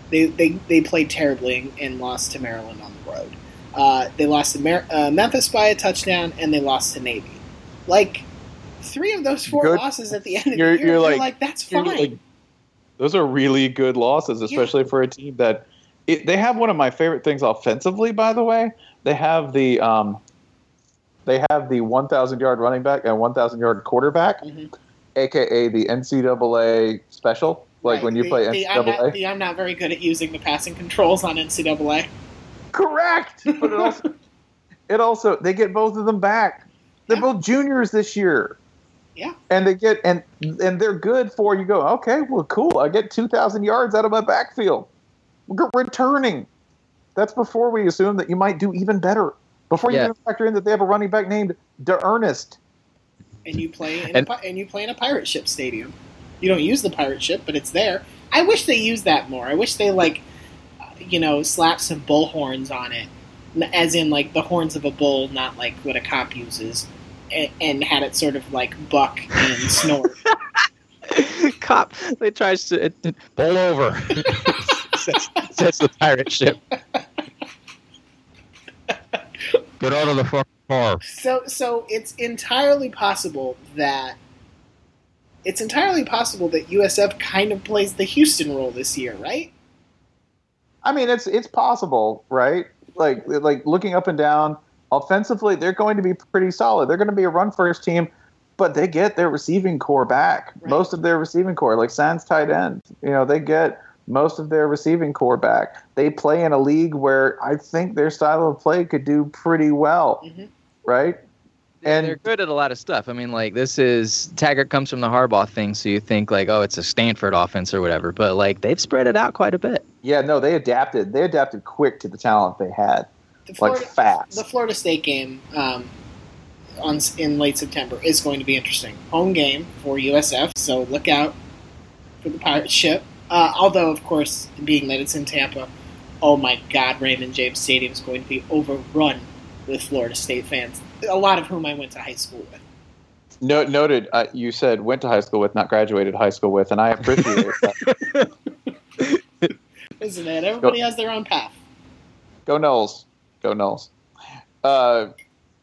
They they, they played terribly and, and lost to Maryland on the road. Uh, they lost to Mer- uh, Memphis by a touchdown, and they lost to Navy. Like three of those four
Good.
losses at the end of
You're-
the year,
you're
you're
like-
like, that's fine.
like- those are really good losses, especially for a team that it, they have one of my favorite things offensively. By the way, they have the um, they have the 1,000 yard running back and 1,000 yard quarterback,
Mhm.
aka the NCAA special. Like
Right,
when you
the-
play
the, I'm,
NCAA.
not, the I'm not very good at using the passing controls on NCAA.
Correct. But it also, (laughs) it also they get both of them back. They're
Yeah.
both juniors this year.
Yeah.
And they get and and they're good for you. Go okay. Well, cool. I get two thousand yards out of my backfield. We're returning. That's before we assume that you might do even better. Before you
Yeah.
even factor in that they have a running back named D'Ernest.
and you play in
And-
a, and you play in a pirate ship stadium. You don't use the pirate ship, but it's there. I wish they used that more. I wish they like, uh, you know, slap some bull horns on it, as in like the horns of a bull, not like what a cop uses, and, and had it sort of like buck and snort. (laughs)
Cop, they tries to it, it- pull over. (laughs) says, says the pirate ship.
Get out of the fucking car.
so, so it's entirely possible that it's entirely possible that USF kind of plays the Houston role this year, right?
I mean, it's it's possible, right? Like like looking up and down offensively, they're going to be pretty solid. They're going to be a run first team, but they get their receiving corps back.
Right.
Most of their receiving corps, like Sans tight end, you know, they get most of their receiving corps back. They play in a league where I think their style of play could do pretty well,
Mhm.
right? And-
they're good at a lot of stuff. I mean, like this is Taggart comes from the Harbaugh thing, so you think like, oh, it's a Stanford offense or whatever. But like they've spread it out quite a bit.
Yeah, no, they adapted. They adapted quick to the talent they had,
The
like fast.
the Florida State game um, on in late September is going to be interesting. Home game for USF, so look out for the pirate ship. Uh, although, of course, being that it's in Tampa, oh my God, Raymond James Stadium is going to be overrun with Florida State fans. A lot of whom I went to high school with.
No, noted. Uh, you said went to high school with, not graduated high school with, and I appreciate that. (laughs)
Isn't it? Everybody has their own path.
Go Knowles. Go Knowles. Uh,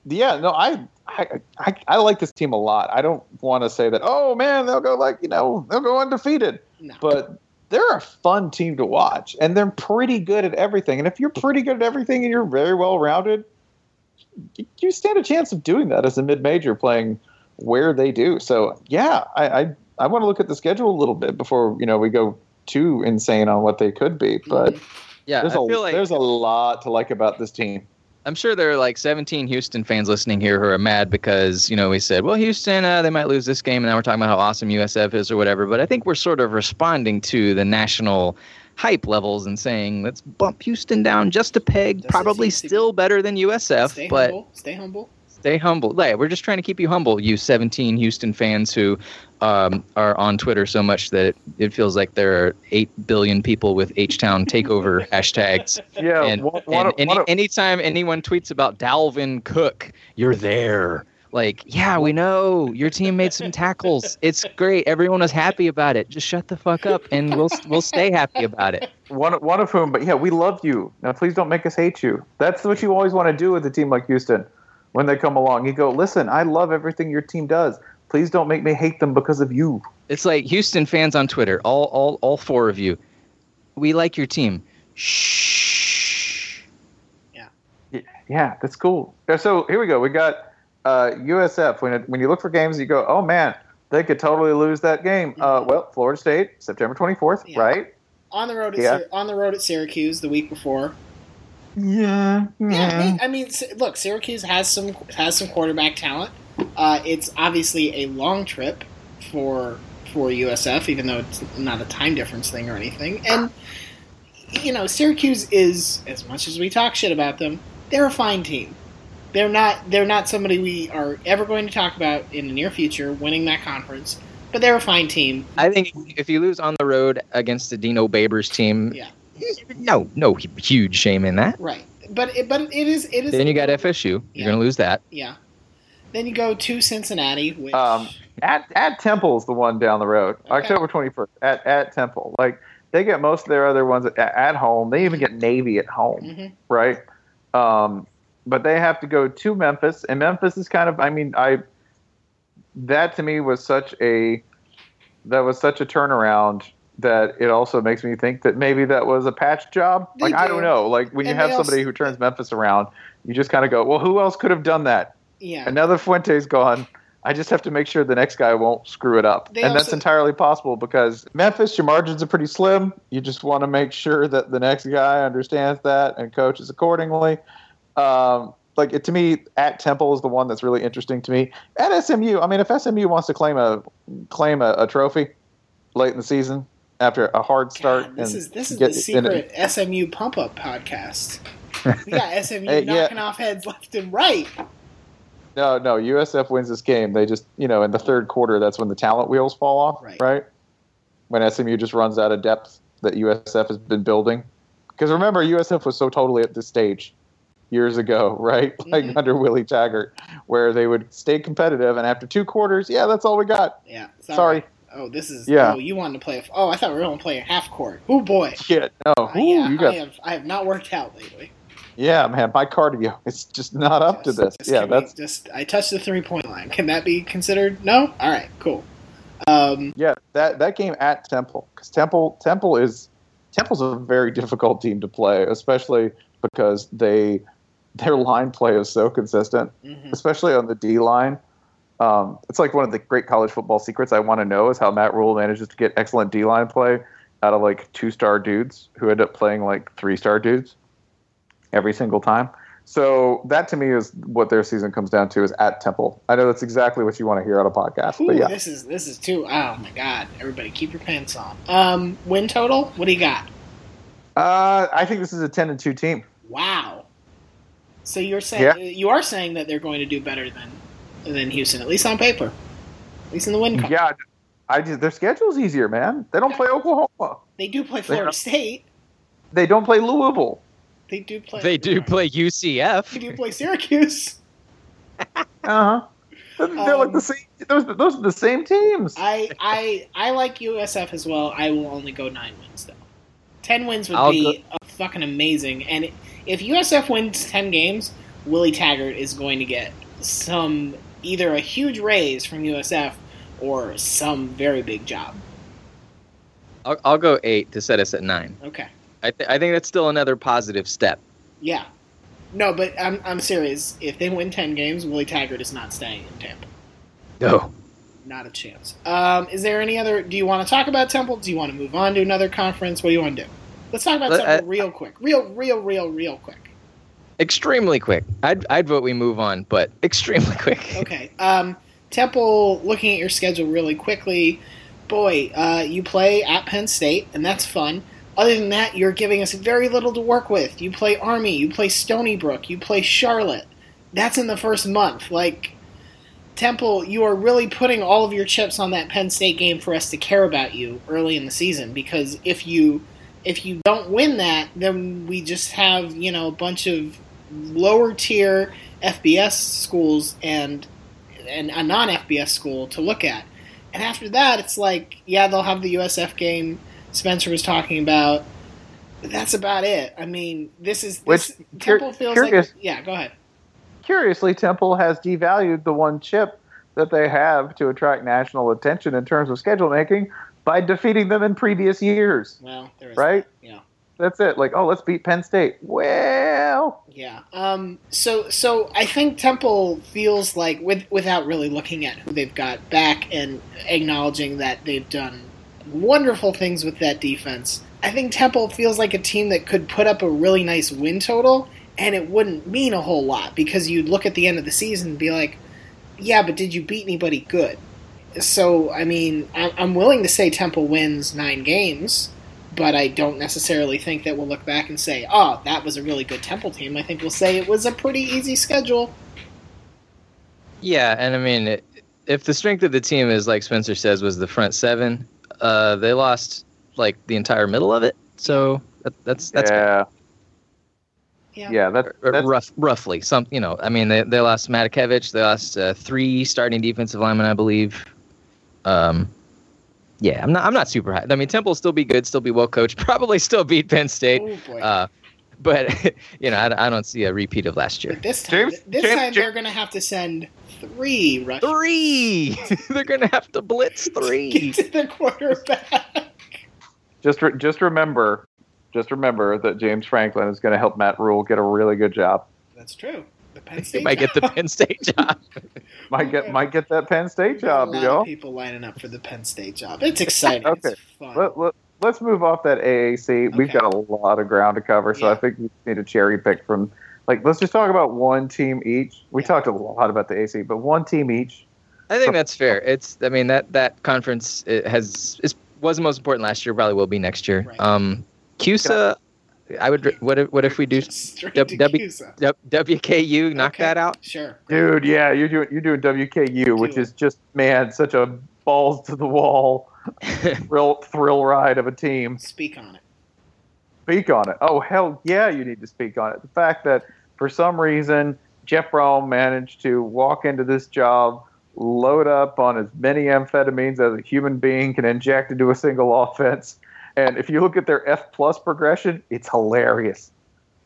yeah, no, I, I, I, I like this team a lot. I don't want to say that. Oh man, they'll go like you know they'll go undefeated,
No.
but they're a fun team to watch, and they're pretty good at everything. And if you're pretty good at everything and you're very well rounded, you- stand a chance of doing that as a mid major playing where they do. So yeah, I, I, I want to look at the schedule a little bit before you know we go too insane on what they could be, but.
Mhm.
Yeah,
There's
I
a
feel like
there's a lot to like about this team.
I'm sure there are like 17 Houston fans listening here who are mad because, you know, we said, well, Houston, uh, they might lose this game. And now we're talking about how awesome USF is or whatever. But I think we're sort of responding to the national hype levels and saying, let's bump Houston down just a peg.
Just
Probably
teensy bit.
still better than USF,
Stay
but
humble. Stay humble.
stay humble. Yeah, we're just trying to keep you humble, you 17 Houston fans who um, are on Twitter so much that it, it feels like there are 8 billion people with H-Town takeover (laughs) hashtags.
Yeah,
and,
one,
and
one,
any,
one,
anytime anyone tweets about Dalvin Cook, you're there. Like, yeah, we know your team made some tackles. It's great. Everyone was happy about it. Just shut the fuck up, and we'll we'll stay happy about it.
one, one of whom, but yeah, we love you. Now, please don't make us hate you. That's what you always want to do with a team like Houston. When they come along, you go, listen, I love everything your team does. Please don't make me hate them because of you.
It's like Houston fans on Twitter, all all all four of you. We like your team. Shh.
Yeah, Yeah, that's cool. So here we go. We got uh, USF. When it, when you look for games, you go, oh man, they could totally lose that game. Uh, well, Florida State, September 24th,
Yeah.
right?
On the road at
Yeah.
Syr- on the road at Syracuse the week before.
Yeah.
Yeah, I mean, I mean, look, Syracuse has some has some quarterback talent. Uh, it's obviously a long trip for for USF, even though it's not a time difference thing or anything. And you know, Syracuse is as much as we talk shit about them, they're a fine team. They're not they're not somebody we are ever going to talk about in the near future winning that conference, but they're a fine team.
I think if you lose on the road against the Dino Babers team,
Yeah.
no, no huge shame in that.
Right. But it, but it is it is
Then you got FSU. You're
Yeah.
going to lose that.
Yeah. Then you go to Cincinnati, which
Um, at at Temple's the one down the road,
Okay.
October 21st. At at Temple, like they get most of their other ones at, at home. They even get Navy at home,
Mhm.
right? Um, but they have to go to Memphis, and Memphis is kind of. I mean, I that to me was such a that was such a turnaround that it also makes me think that maybe that was a patch job.
They
like I
do.
don't know. Like when you have
also-
somebody who turns Memphis around, you just kind of go, well, who else could have done that?
Yeah.
another Fuente's gone. I just have to make sure the next guy won't screw it up.
They
and that's entirely possible because Memphis, your margins are pretty slim. You just want to make sure that the next guy understands that and coaches accordingly. Um, like it, to me, at Temple is the one that's really interesting to me. At SMU, I mean, if SMU wants to claim a claim a, a trophy late in the season after a hard start,
God, this
and
is this is
get-
the secret SMU pump up podcast. We got SMU (laughs)
Hey, yeah.
knocking off heads left and right.
No, no. USF wins this game. They just, you know, in the third quarter, that's when the talent wheels fall off,
Right.
right? When SMU just runs out of depth that USF has been building. Because remember, USF was so totally at this stage years ago, (laughs) right? Like
Mhm.
under Willie Taggart, where they would stay competitive, and after two quarters, yeah, that's all we got.
Yeah.
Sorry.
Oh, this is.
Yeah.
Oh, you wanted to play. A, oh, I thought we were going to play a half court. Oh boy.
Yeah, no,
Uh,
Ooh,
yeah,
you got,
I have. I have not worked out lately.
Yeah, man, my cardio (laughs) is just not up to this. Yeah, that's
just. I touched the three point line. Can that be considered? No. All right. Cool. Um,
Yeah, that that game at Temple because Temple Temple is Temple's a very difficult team to play, especially because they their line play is so consistent,
mhm.
especially on the D line. Um, it's like one of the great college football secrets I want to know is how Matt Rhule manages to get excellent D line play out of like two star dudes who end up playing like three star dudes every single time. So that to me is what their season comes down to is at Temple. I know that's exactly what you want to hear on a podcast,
Ooh,
but yeah.
this is this is too. Oh my god! Everybody, keep your pants on. Um, win total. What do you got?
Uh, I think this is a ten and two team.
Wow. So you're saying
Yeah.
you are saying that they're going to do better than than Houston, at least on paper, at least in the win column.
Yeah, I just their schedule's easier, man. They don't play Oklahoma.
They do play Florida State.
They don't play Louisville.
They do play.
They do play UCF.
They do play Syracuse. (laughs)
Uh huh. They're like
Um,
the same. Those those are the same teams.
I I I like USF as well. I will only go nine wins though. Ten wins would
I'll
be fucking amazing. And if USF wins ten games, Willie Taggart is going to get some either a huge raise from USF or some very big job.
I'll, I'll go eight to set us at nine.
Okay.
I, th- I think that's still another positive step.
Yeah. No, but I'm I'm serious. If they win ten games, Willie Taggart is not staying in Tampa.
No.
Not a chance. Um, is there any other? Do you want to talk about Temple? Do you want to move on to another conference? What do you want to do? Let's talk about
Let-
Temple real quick, real, real, real, real quick.
Extremely quick. I'd I'd vote we move on, but (laughs) extremely quick.
Okay. Um, Temple, looking at your schedule really quickly, boy, uh, you play at Penn State, and that's fun. Other than that, you're giving us very little to work with. You play Army, you play Stony Brook, you play Charlotte. That's in the first month. Like, Temple, you are really putting all of your chips on that Penn State game for us to care about you early in the season. Because if you if you don't win that, then we just have you know a bunch of lower tier FBS schools and and a non FBS school to look at. And after that, it's like, yeah, they'll have the USF game Spencer was talking about. That's about it. I mean, this is this
Which,
Temple feels
curious-
like yeah. Go ahead.
Curiously, Temple has devalued the one chip that they have to attract national attention in terms of schedule making by defeating them in previous years.
Well, there is
Right?
that, Yeah.
That's it. Like, oh, let's beat Penn State. Well,
Yeah. Um, so so I think Temple feels like with without really looking at who they've got back and acknowledging that they've done wonderful things with that defense. I think Temple feels like a team that could put up a really nice win total and it wouldn't mean a whole lot because you'd look at the end of the season and be like, yeah, but did you beat anybody good? So, I mean, I'm willing to say Temple wins nine games, but I don't necessarily think that we'll look back and say, oh, that was a really good Temple team. I think we'll say it was a pretty easy schedule.
Yeah, and I mean, if the strength of the team is like Spencer says was the front seven, uh, they lost like the entire middle of it. So that, that's that's
yeah,
Yeah.
yeah. That's, that's
rough, roughly some. You know, I mean, they they lost Matakevich, they lost uh, three starting defensive linemen, I believe. Um, yeah, I'm not I'm not super high. I mean, Temple will still be good, still be well coached, (laughs) probably still beat Penn State.
Oh.
Uh, (laughs) but (laughs) you know, I, I don't see a repeat of last year.
but this time,
James-
this
James-
time
James-
they're going to have to send three rush
Three. (laughs) They're gonna have to blitz three.
to the quarterback.
just re- just remember, just remember that James Franklin is going to help Matt Rhule get a really good job.
That's true. The Penn
They
State
might get the. Penn State job.
Might get might get that Penn State job,
a lot
yo.
of people lining up for the Penn State job. It's exciting.
Okay.
It's fun.
Let, let, let's move off that AAC. We've got a lot of ground to cover, so
Yeah.
I think we need to cherry pick from. Like, let's just talk about one team each. We
Yeah.
talked a lot about the AC, but one team each.
I think that's fair. It's I mean that that conference it has is was the most important last year. Probably will be next year.
Right.
Um, CUSA, I would. What if what if we do (laughs) W- W- W- WKU? Knock
Okay.
that out.
Sure.
Dude, yeah, you're doing you're doing WKU, which
Do it.
is just man, such a balls to the wall (laughs) thrill thrill ride of a team.
Speak on it.
Speak on it. Oh hell yeah, you need to speak on it. The fact that for some reason Jeff Brohm managed to walk into this job, load up on as many amphetamines as a human being can inject into a single (laughs) offense. And if you look at their F plus progression, it's hilarious.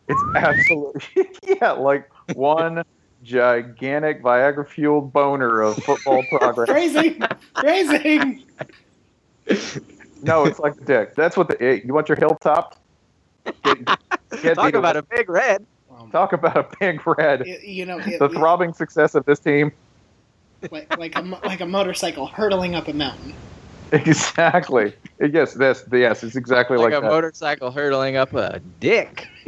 It's absolutely (laughs) yeah, like one gigantic Viagra fueled boner of football progress.
Phrasing. Phrasing. (laughs)
No, it's like the dick. That's what the you want your hilltop. Get, get (laughs)
Talk about a big red.
Um,
talk about a big red.
it- you know, it,
the throbbing success of this team.
like like a like a motorcycle hurtling up a mountain.
Exactly. Yes, this yes, it's exactly
Like,
like,
a
that.
motorcycle hurtling up a dick. (laughs)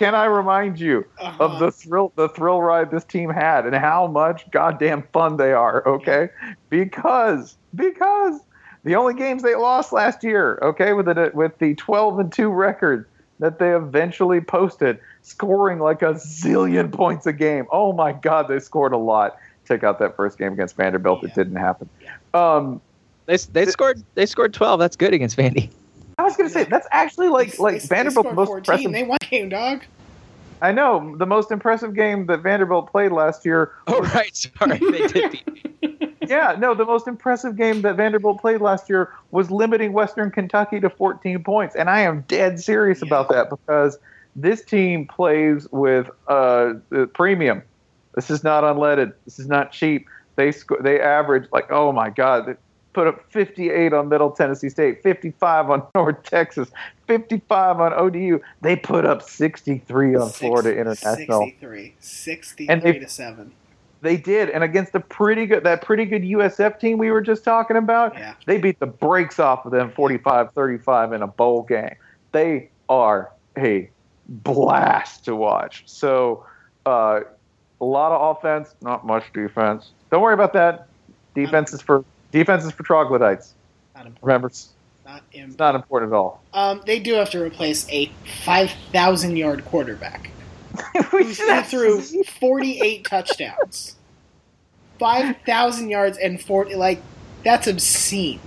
Can I remind you
Uh-huh.
of the thrill the thrill ride this team had and how much goddamn fun they are, okay? Because because the only games they lost last year, okay, with the with the 12 and 2 record that they eventually posted, scoring like a zillion points a game. Oh my god, they scored a lot. Take out that first game against Vanderbilt.
Yeah.
It didn't happen. Um
They they scored they scored twelve. That's good against Vandy.
I was gonna say that's actually like
They-
like
they-
Vanderbilt's
they
most
scored
impressive
They won game, dog.
I know the most impressive game that Vanderbilt played last year.
Oh right, sorry, they did beat. (laughs)
Yeah, no, the most impressive game that Vanderbilt played last year was limiting Western Kentucky to 14 points, and I am dead serious
Yeah.
about that because this team plays with uh, the premium. This is not unleaded. This is not cheap. They sc- they average like oh my god, they put up 58 on Middle Tennessee State, 55 on (laughs) North Texas, 55 on ODU. They put up 63 on
Six-
Florida International.
63. 63
And they-
to 7.
They did, and against a pretty good that pretty good USF team we were just talking about,
Yeah.
they beat the brakes off of them 45-35 in a bowl game. They are a blast to watch. So, uh, a lot of offense, not much defense. Don't worry about that. Defense is for defense is for troglodytes.
Not important.
Remember, it's
Not
it's
important.
not important at all.
Um, they do have to replace a 5,000 yard quarterback
We (laughs)
who threw 48 touchdowns. 5,000 yards and 40. Like, that's obscene.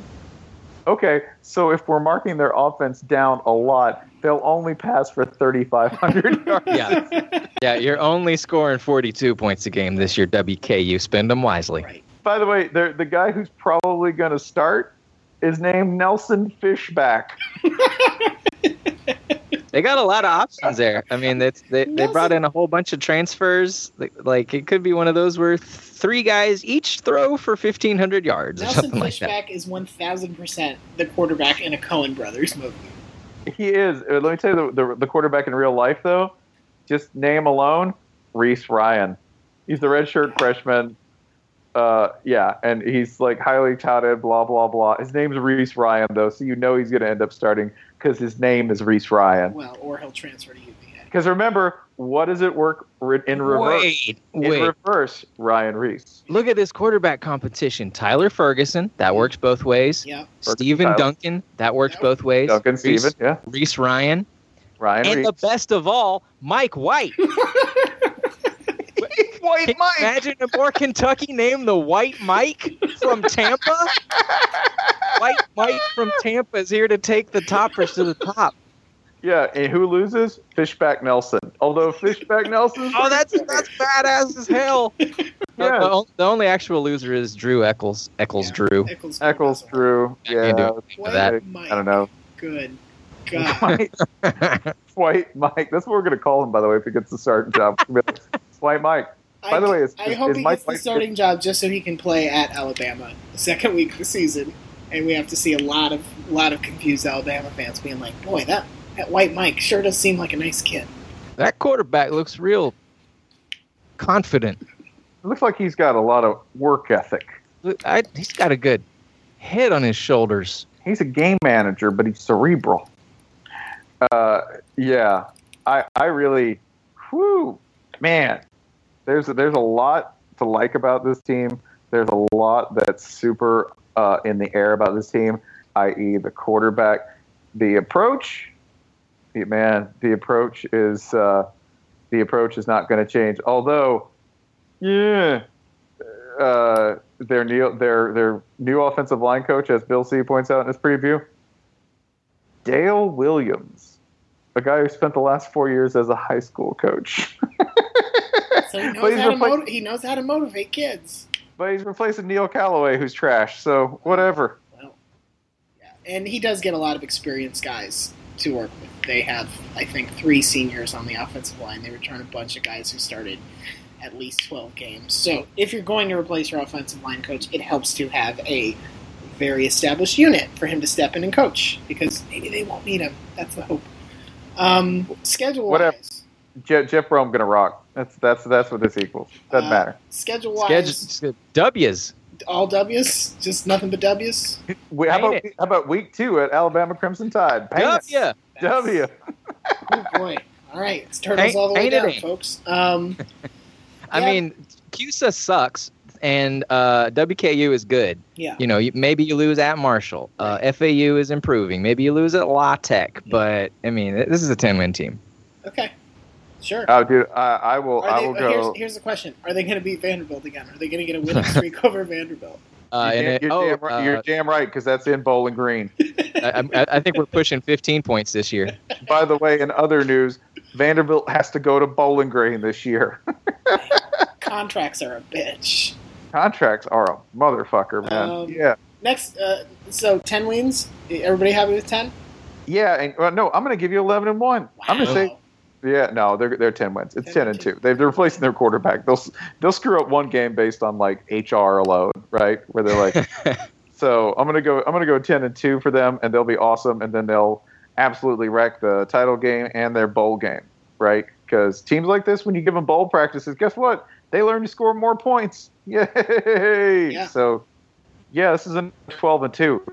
Okay, so if we're marking their offense down a lot, they'll only pass for 3,500 (laughs) yards.
Yeah. Yeah, you're only scoring 42 points a game this year, WKU. Spend them wisely.
Right.
By the way, the the guy who's probably going to start is named Nelson Fishback.
They got a lot of options there. I mean, it's, they they brought in a whole bunch of transfers. Like, like it could be one of those where three guys each throw for 1,500 yards or
Nelson
something like that.
Fishback is 1,000% the quarterback in a Coen Brothers movie.
He is. Uh, Let me tell you the, the the quarterback in real life though. Just name alone, Reese Ryan. He's the redshirt freshman. Uh, yeah, and he's like highly touted. Blah blah blah. His name's Reese Ryan though, so you know he's going to end up starting because his name is Reese Ryan.
Well, or he'll transfer to UVA.
Because remember, what does it work in reverse?
Wait,
In
wait.
reverse, Ryan Reese.
Look at this quarterback competition. Tyler Ferguson, that works both ways.
Yeah.
Steven
Tyler.
Duncan, that works
Yep.
both ways.
Duncan
Reese,
Steven, yeah.
Reese Ryan.
Ryan
and
Reese.
the best of all, Mike White. (laughs)
White
Can you imagine a more Kentucky name, the White Mike from Tampa? White Mike from Tampa is here to take the toppers to the top.
Yeah, and who loses? Fishback Nelson. Although Fishback Nelson.
Oh, that's that's badass as hell. The-
Yeah.
The, the only actual loser is Drew Eccles. Eccles
Yeah.
Drew.
Eccles,
Eccles Drew.
I do
Yeah.
it.
White
that.
Mike.
I don't know.
Good. (laughs) God.
White, White Mike. That's what we're gonna call him, by the way, if he gets the starting job. We're gonna be like, "It's White Mike. By
I,
the way, is-
I
is-
hope
is
he
Mike
gets the
White-
starting job just so he can play at Alabama the second week of the season, and we have to see a lot of lot of confused Alabama fans being like, "Boy, that that White Mike sure does seem like a nice kid."
that quarterback looks real confident.
It looks like he's got a lot of work ethic.
I, he's got a good head on his shoulders.
He's a game manager, but he's cerebral. Uh, yeah, I I really, whew, man. There's a, there's a lot to like about this team. There's a lot that's super uh, in the air about this team, i.e., the quarterback, the approach. Man, the approach is uh, the approach is not going to change. Although, yeah, uh, their new their their new offensive line coach, as Bill C points out in his preview, Dale Williams, a guy who spent the last four years as a high school coach. (laughs)
So he
But
knows
he's
how to motiv- he knows how to motivate kids.
but he's replacing Neil Callaway, who's trash. So whatever.
Well, yeah, and he does get a lot of experienced guys to work with. They have, I think, three seniors on the offensive line. They return a bunch of guys who started at least 12 games. So if you're going to replace your offensive line coach, it helps to have a very established unit for him to step in and coach because maybe they won't need him. That's the hope. Um, schedule
Whatever.
wise,
Je- Jeff Brohm gonna rock. That's that's that's what this equals. Doesn't
Uh,
matter.
schedule wise,
Schedule, W's.
all W's, just nothing but W's. (laughs)
We, how
Paint
about how about week two at Alabama Crimson Tide? Paint it.
W.
W.
Oh boy! All right, it's turtles
Paint-
all the way
paint it
down, folks. Um, (laughs)
I
Yeah.
mean, CUSA sucks, and uh, WKU is good.
yeah.
You know, you, maybe you lose at Marshall. Uh, FAU is improving. Maybe you lose at La Tech, but I mean, this is a ten-win team.
Okay. Sure.
Oh, dude, I, I will.
Are
I will
uh, here's,
go.
here's the question: Are they going to beat Vanderbilt again? Are they going to get a winning (laughs) streak over Vanderbilt?
Uh,
you're,
and
damn,
it-
you're,
oh,
damn, right, you're
uh,
damn right because that's in Bowling Green. (laughs)
I, I, I think we're pushing 15 points this year. (laughs)
By the way, in other news, Vanderbilt has to go to Bowling Green this year.
Contracts are a bitch.
Contracts are a motherfucker, man.
Um,
yeah,
Next, uh, so ten wins. Everybody happy with ten?
yeah, and well, no, I'm going to give you 11 and one. I'm going to say, yeah, no, they're they're 10 wins. It's 10, and two. They've, they're replacing their quarterback. They'll they'll screw up one game based on like HR alone, right? Where they're like, (laughs) so I'm gonna go I'm gonna go 10 and two for them, and they'll be awesome, and then they'll absolutely wreck the title game and their bowl game, right? Because teams like this, when you give them bowl practices, guess what? They learn to score more points. (laughs) Yay!
Yeah.
So, yeah, this is a 12 and two.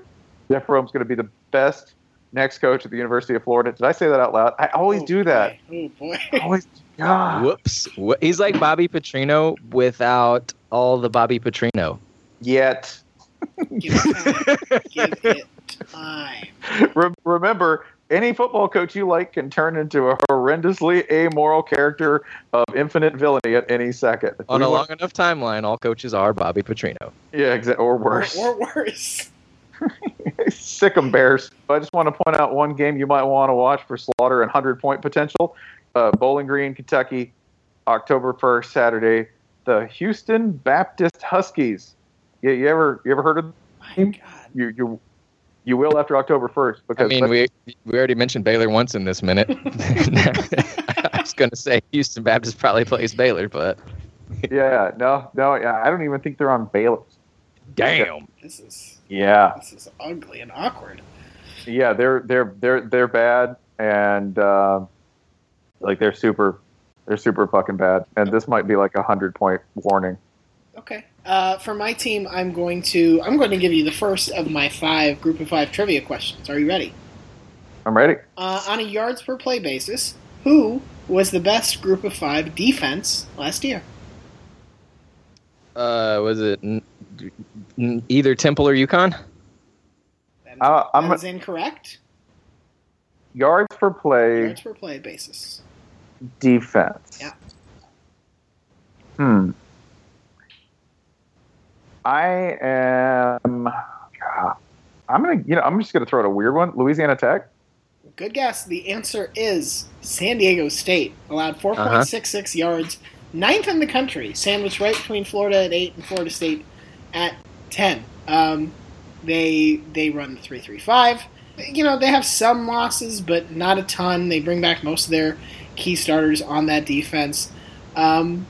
Jeff Brohm's going to be the best next coach at the University of Florida. Did I say that out loud? I always
Oh,
do that.
boy. Oh boy.
Always. God.
Whoops. He's like Bobby Petrino without all the Bobby Petrino.
Yet.
Give it time. Give it time.
Re- remember, any football coach you like can turn into a horrendously amoral character of infinite villainy at any second.
On
we
a
want-
long enough timeline, all coaches are Bobby Petrino.
yeah, exa- or worse.
Or, or worse.
Sick 'em Bears. I just want to point out one game you might want to watch for slaughter and 100 point potential. Uh, Bowling Green, Kentucky, October 1st, Saturday. The Houston Baptist Huskies. You, you ever you ever heard of
My God.
you you you will after October 1st because I
mean, we we already mentioned Baylor once in this minute. (laughs) (laughs) I was going to say Houston Baptist probably plays Baylor, but
yeah no no yeah I don't even think they're on Baylor.
damn.
This is
Yeah
this is ugly and awkward.
yeah they're they're they're they're bad and uh, like they're super they're super fucking bad and this might be like a hundred point warning.
Okay. Uh, for my team, I'm going to I'm going to give you the first of my five group of five trivia questions. Are you ready?
I'm ready.
Uh, on a yards per play basis, who was the best group of five defense last year?
Uh, was it n- n- either Temple or UConn?
That is,
Uh, I'm-
that is incorrect.
Yards per play
Yards per play basis.
defense.
Yeah.
Hmm. I am. God, I'm gonna. You know, I'm just gonna throw out a weird one. Louisiana Tech.
Good guess. The answer is San Diego State. Allowed 4.66 yards, ninth in the country, sandwiched right between Florida at eight and Florida State at ten. Um, they they run the three three five. You know they have some losses, but not a ton. They bring back most of their key starters on that defense. Um,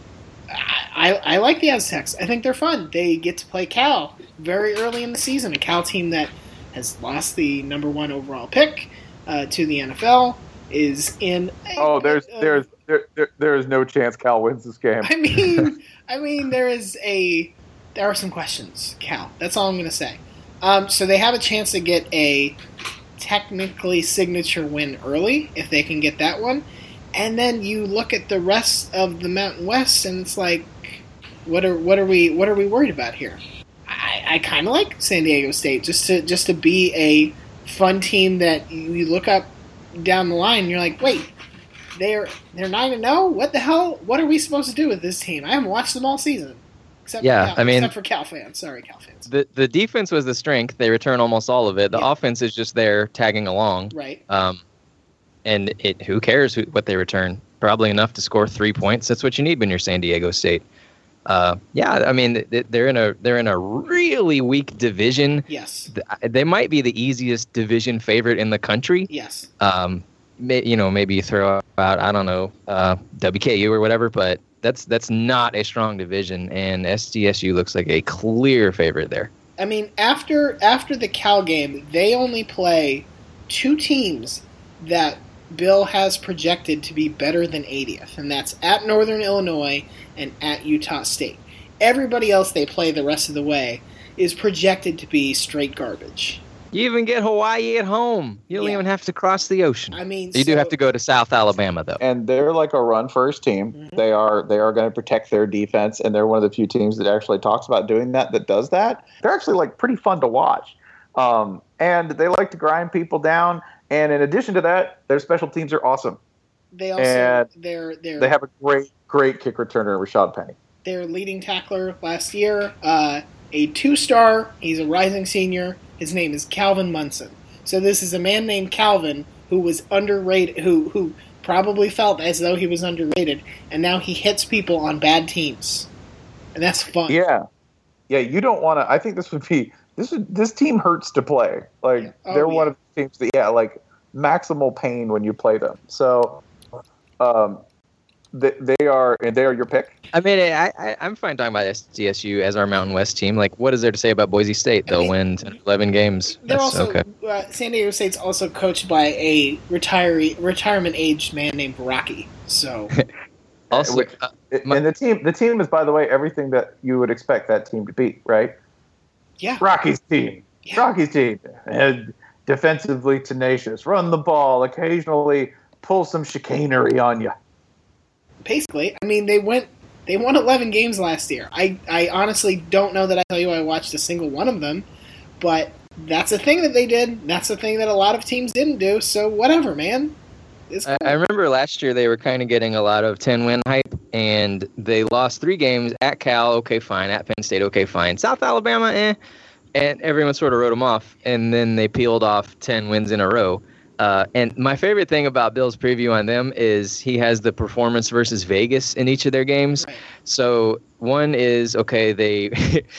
I, I like the Aztecs. I think they're fun. They get to play Cal very early in the season, a Cal team that has lost the number one overall pick uh, to the NFL. Is in a
Oh, there's
of-
there's there, there there is no chance Cal wins this game.
I mean, (laughs) I mean, there is a there are some questions, Cal. That's all I'm going to say. Um, so they have a chance to get a technically signature win early if they can get that one, and then you look at the rest of the Mountain West, and it's like, what are what are we what are we worried about here? I, I kind of like San Diego State just to just to be a fun team that you look up down the line, and you're like, wait, they're they're nine and zero. What the hell? What are we supposed to do with this team? I haven't watched them all season, except
Yeah,
for Cal,
I mean-
except for Cal fans. Sorry, Cal fans.
The the defense was the strength. They return almost all of it. The
Yeah.
offense is just there tagging along.
Right.
Um, and it who cares who, what they return? Probably enough to score three points. That's what you need when you're San Diego State. Uh, yeah, I mean they're in a they're in a really weak division.
Yes.
They might be the easiest division favorite in the country.
Yes.
Um, may, you know, maybe you throw out I don't know uh, WKU or whatever, but that's that's not a strong division, and SDSU looks like a clear favorite there.
I mean, after after the Cal game, they only play two teams that Bill has projected to be better than 80th, and that's at Northern Illinois and at Utah State. Everybody else they play the rest of the way is projected to be straight garbage.
You even get Hawaii at home. You don't
Yeah.
even have to cross the ocean.
I mean,
You do have to go to South Alabama though.
and they're like a run first team.
Mhm.
They are they are going to protect their defense, and they're one of the few teams that actually talks about doing that. That does that. They're actually like pretty fun to watch, um, and they like to grind people down. And in addition to that, their special teams are awesome.
They also
and
they're they're
They have a great great kick returner, Rashad Penny.
their leading tackler last year, uh, a two star. He's a rising senior. His name is Calvin Munson. So this is a man named Calvin who was underrated, who who probably felt as though he was underrated, and now he hits people on bad teams, and that's fun.
Yeah, yeah. You don't want to. I think this would be this. Would, this team hurts to play. Like
Yeah. Oh,
they're one of the teams that yeah, like maximal pain when you play them. So, um, they, they are and they are your pick.
I mean, I, I, I'm fine talking about SDSU as our Mountain West team. Like, what is there to say about Boise State? They'll
I mean-
win 10, 11 games.
They're
That's
also
okay.
uh, San Diego State's also coached by a retiree retirement aged man named Rocky. So (laughs)
Also,
which-
uh, My-
and the team, the team is, by the way, everything that you would expect that team to be, right?
yeah,
Rocky's team,
Yeah.
Rocky's team, and defensively tenacious, run the ball, occasionally pull some chicanery on you.
Basically, I mean, they went they won 11 games last year. I I honestly don't know that I tell you I watched a single one of them, but that's a thing that they did. That's a thing that a lot of teams didn't do. So whatever, man. It's
I,
cool.
I remember last year they were kind of getting a lot of 10 win hype, and they lost three games at Cal, okay, fine. At Penn State, okay, fine. South Alabama, eh. And everyone sort of wrote them off, and then they peeled off 10 wins in a row. Uh, and my favorite thing about Bill's preview on them is he has the performance versus Vegas in each of their games.
Right.
So one is okay, they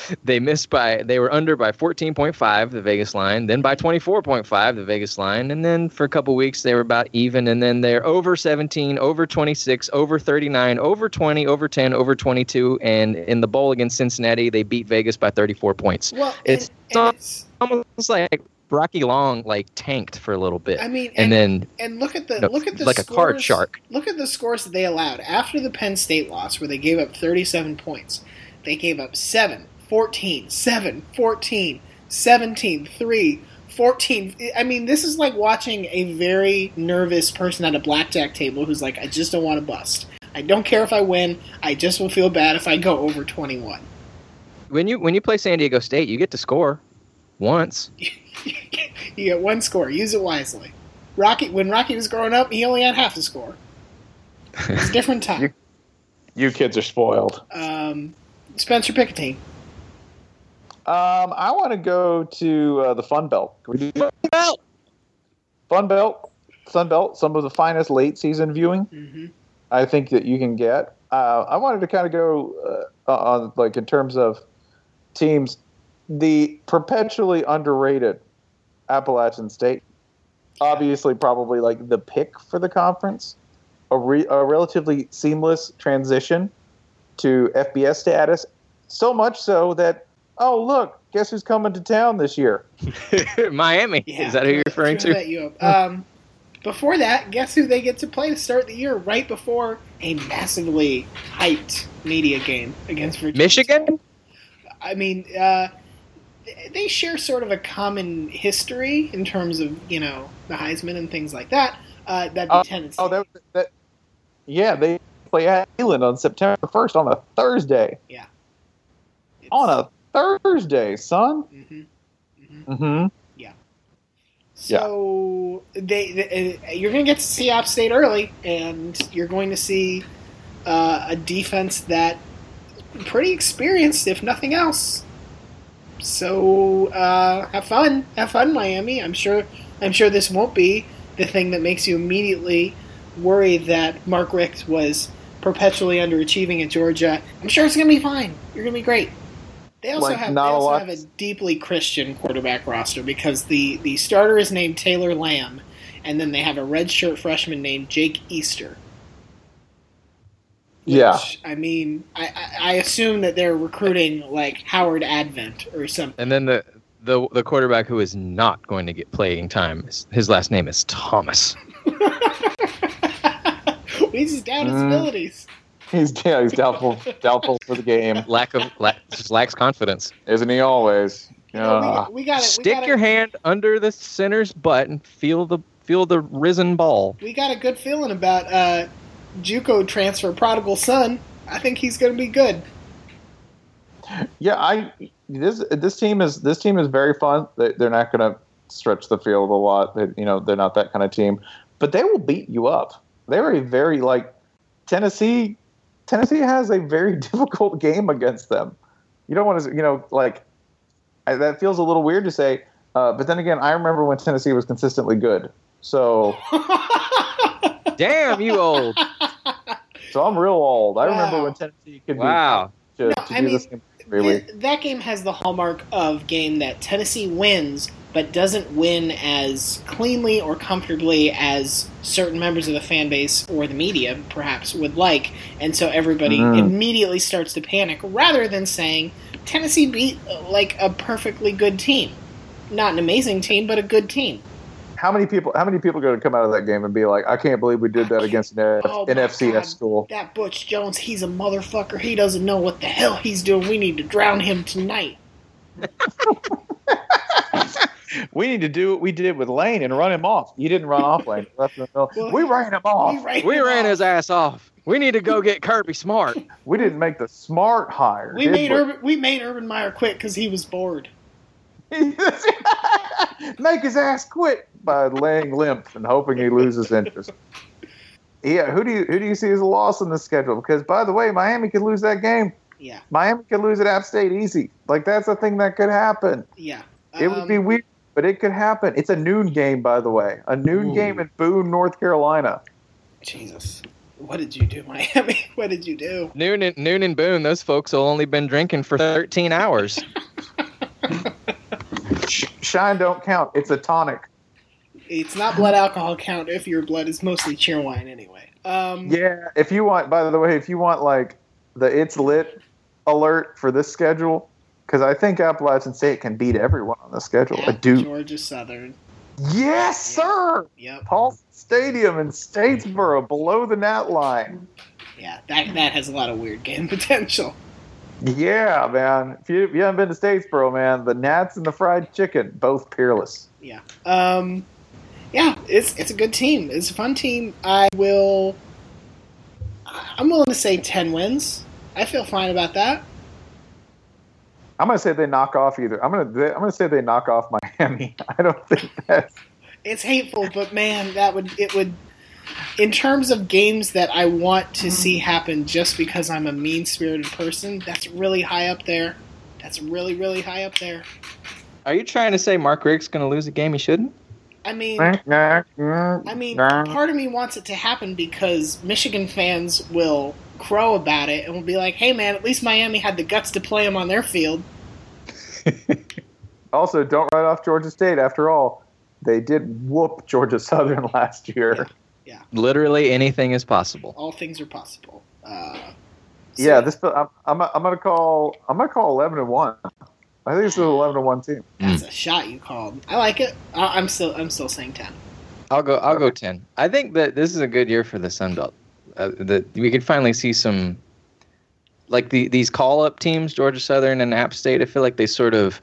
(laughs) they missed by they were under by 14.5 the Vegas line, then by 24.5 the Vegas line, and then for a couple weeks they were about even, and then they're over 17, over 26, over 39, over 20, over 10, over 22, and in the bowl against Cincinnati they beat Vegas by 34 points.
well,
it's
and, and it's,
Almost like Rocky Long like tanked for a little bit,
I mean,
and then
And look at the
No,
look at the
like a card
scores-
shark.
Look at the scores that they allowed after the Penn State loss, where they gave up 37 points. They gave up 7, 14, 7, 14, 17, 3, 14. I mean, this is like watching a very nervous person at a blackjack table who's like, I just don't want to bust. I don't care if I win. I just will feel bad if I go over 21.
when you when you play San Diego State, you get to score once. (laughs) (laughs)
you get one score. Use it wisely. Rocky, when Rocky was growing up, he only had half the score. It's a (laughs) different time.
You- You kids are spoiled.
Um, Spencer, pick a team.
Um, I want to go to uh, the Fun Belt. Can we do Fun Belt, Sun Belt, some of the finest late season viewing
hmm
I think that you can get. Uh, I wanted to kind of go uh, on like in terms of teams, the perpetually underrated Appalachian State, obviously probably like the pick for the conference, a, re- a relatively seamless transition to FBS status, so much so that oh look, guess who's coming to town this year? (laughs)
Miami.
Yeah,
Is that who you're referring
to
to?
you. Um, before that, guess who they get to play to start the year? Right before a massively hyped media game against Virginia.
Michigan?
I mean, uh, they share sort of a common history in terms of you know the Heisman and things like that. Uh, that'd be
Oh,
Tennessee.
Oh, that, that yeah, they play at Neyland on September first on a Thursday.
It's-
On a Thursday, son.
Mhm. Mhm.
Mm-hmm. Yeah.
So they, they uh, you're going to get to see App State early, and you're going to see uh, a defense that pretty experienced, if nothing else. So uh, have fun, have fun, Miami. I'm sure. I'm sure this won't be the thing that makes you immediately worry that Mark Richt was perpetually underachieving at Georgia. I'm sure it's going to be fine. You're going to be great. They also
Like,
have they
a
also
lot-
have a deeply Christian quarterback roster because the the starter is named Taylor Lamb, and then they have a redshirt freshman named Jake Easter. Which,
Yeah.
I mean, I, I, I assume that they're recruiting like Howard Advent or something.
And then the, the the quarterback who is not going to get playing time, his last name is Thomas. (laughs)
He's just down his
Mm.
abilities.
He's yeah, he's doubtful (laughs) doubtful for the game,
Lack of la- just lacks confidence.
isn't he? Always.
No,
Uh,
we, we got it.
Stick
got
your hand under the center's butt and feel the feel the risen ball.
We got a good feeling about uh, JUCO transfer prodigal son. I think he's going to be good.
yeah, I this this team is this team is very fun. They, they're not going to stretch the field a lot. They, you know, they're not that kind of team, but they will beat you up. They're a very like Tennessee. Tennessee has a very (laughs) difficult game against them. You don't want to, you know, like I, that feels a little weird to say. Uh, but then again, I remember when Tennessee was consistently good. So, (laughs)
Damn you old! (laughs)
so I'm real old. I remember when Tennessee could
Wow.
be to,
No,
to
I
do
mean,
this game freely.
Th- that game has the hallmark of game that Tennessee wins, but doesn't win as cleanly or comfortably as certain members of the fan base or the media perhaps would like, and so everybody
Mhm.
immediately starts to panic rather than saying Tennessee beat like a perfectly good team, not an amazing team, but a good team.
How many people? How many people are going to come out of that game and be like, "I can't believe we did that against an,
Oh
an FCS
God.
school"?
That Butch Jones, he's a motherfucker. He doesn't know what the hell he's doing. We need to drown him tonight. (laughs)
we need to do what we did with Lane and run him off. You didn't run off Lane. Left in the middle.
Well,
we ran him off.
We ran,
We ran
off.
his ass off. We need to go get Kirby Smart.
We didn't make the smart hire.
We
did
made Urban. We made Urban Meyer quit because he was bored. (laughs)
Make his ass quit by laying limp and hoping he loses interest. Yeah, who do you who do you see as a loss in the schedule? Because by the way, Miami could lose that game.
Yeah,
Miami could lose at App State easy. Like that's a thing that could happen.
yeah.
It would be
Um,
weird, but it could happen. It's a noon game, by the way. A noon
Ooh.
game in Boone, North Carolina.
Jesus, what did you do, (laughs) Miami? What did you do?
Noon and Noon and Boone, those folks will only been drinking for 13 hours. (laughs)
Sh- Shine don't count. It's a tonic.
It's not blood alcohol count if your blood is mostly Cheerwine anyway. Um,
Yeah, if you want, by the way, if you want like the it's lit alert for this schedule, because I think Appalachian State can beat everyone on the schedule. I
at
do.
Georgia Southern.
Yes, sir.
Yep.
Paul Stadium in Statesboro, below the net line.
Yeah, that that has a lot of weird game (laughs) potential.
Yeah, man. If you, if you haven't been to Statesboro, man, the gnats and the fried chicken, both peerless.
Yeah. Um, yeah, it's it's a good team. It's a fun team. I will. I'm willing to say ten wins. I feel fine about that.
I'm gonna say they knock off either. I'm gonna I'm gonna say they knock off Miami. (laughs) I don't think that's
It's hateful, but man, that would it would. In terms of games that I want to mm-hmm. see happen, just because I'm a mean spirited person, that's really high up there. That's really really high up there.
Are you trying to say Mark Richt's going to lose a game he shouldn't?
I mean, I
I
mean, part of me wants it to happen because Michigan fans will crow about it and will be like, "Hey, man, at least Miami had the guts to play them on their field." (laughs)
Also, don't write off Georgia State. After all, they did whoop Georgia Southern (laughs) last year.
Literally anything is possible.
All things are possible. Uh, so-
Yeah, this I'm, I'm I'm gonna call I'm gonna call eleven and one. I think this is an eleven and one team.
that's a shot you called. I like it. I, I'm still I'm still saying ten.
I'll go. I'll go ten. I think that this is a good year for the Sun Belt. Uh, that we could finally see some, like the these call up teams, Georgia Southern and App State. I feel like they sort of,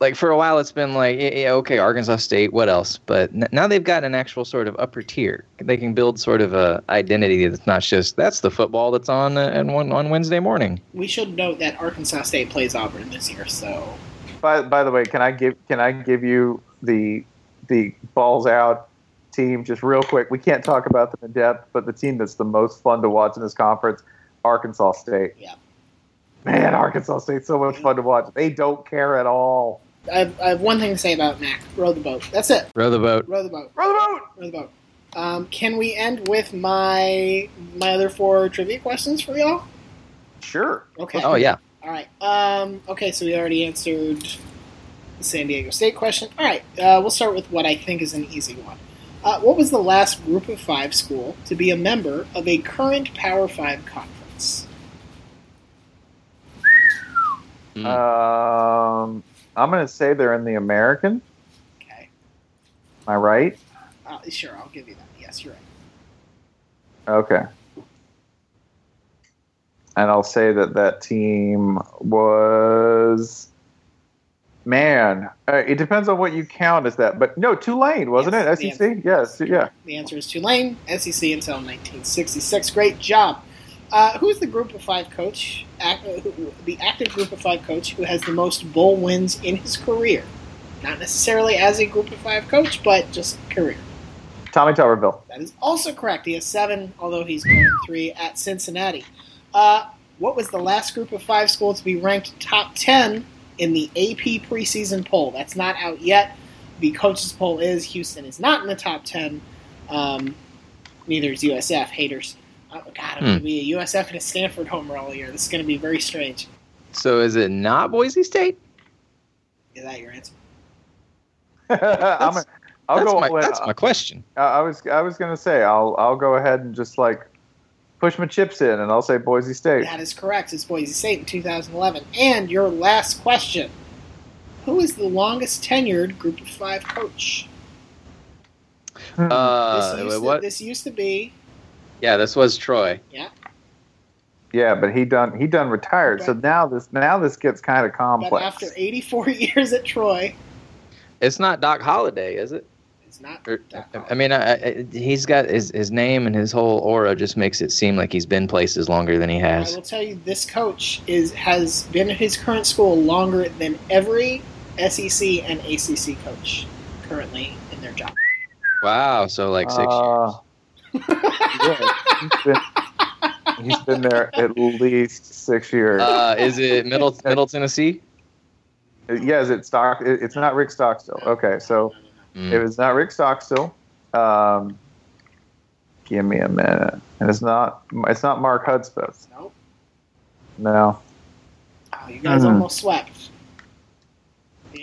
like for a while, it's been like, yeah, yeah, okay, Arkansas State, what else? But n- now they've got an actual sort of upper tier. They can build sort of a identity that's not just that's the football that's on uh, and one on Wednesday morning.
We should note that Arkansas State plays Auburn this year, so
By by the way, can I give can I give you the the balls out team just real quick? We can't talk about them in depth, but the team that's the most fun to watch in this conference, Arkansas State.
Yeah.
Man, Arkansas State's so much fun to watch. They don't care at all.
I have, I have one thing to say about MAC. Row the boat. That's it.
Row the boat.
Row the boat.
Row the boat.
Row the boat. Um, can we end with my my other four trivia questions for y'all?
Sure.
Okay.
Oh yeah.
All right. Um, okay, so we already answered the San Diego State question. All right. Uh, we'll start with what I think is an easy one. Uh, what was the last Group of Five school to be a member of a current Power Five conference?
Mm.
Um, I'm gonna say they're in the American.
Okay.
Am I right?
Uh, sure, I'll give you that. Yes, you're right.
Okay. And I'll say that that team was. Man, uh, it depends on what you count as that, but no, Tulane wasn't
Yes,
it? SEC, yes, yeah.
The answer is Tulane, SEC until 1966. Great job. Uh, who's the Group of Five coach? Act, who, the active Group of Five coach who has the most bowl wins in his career? Not necessarily as a Group of Five coach, but just career.
Tommy Tuberville.
That is also correct. He has seven, although he's going three at Cincinnati. Uh, what was the last Group of Five school to be ranked top ten in the AP preseason poll? That's not out yet. The coaches poll is Houston is not in the top ten. Um, neither is USF. Haters. Oh, God, I'm going to
Hmm.
be a USF and a Stanford homer all year. This is going to be very strange.
So is it not Boise State?
Is that your answer? (laughs)
I'm a, I'll
that's
go.
my,
with-
that's my question.
I, I was I was gonna say I'll I'll go ahead and just like push my chips in, and I'll say Boise State.
That is correct. It's Boise State in 2011. And your last question: Who is the longest tenured Group of Five coach?
Hmm.
Uh,
this, used to,
what?
this used to be
Yeah, this was Troy.
yeah, Yeah, but he done he done retired, so now this now this gets kind of
but
complex.
after 84 (laughs) years at Troy,
It's not Doc Holliday, is it?
It's not.
Or-
Doc
I mean, I, I, he's got his, his name and his whole aura just makes it seem like he's been places longer than he has.
I will tell you, this coach is has been at his current school longer than every SEC and ACC coach currently in their job.
Wow, so like six
Uh, yeah, he's been, he's been there at least six years.
years. Uh, is it Middle Middle Tennessee?
yeah, is it Stock? It's not Rick Stockstill. Okay, so
Mm.
it was not Rick Stockstill. Um, give me a minute, and it's not. It's not Mark Hudspeth.
Nope.
No,
Oh, you guys
Hmm.
almost swept.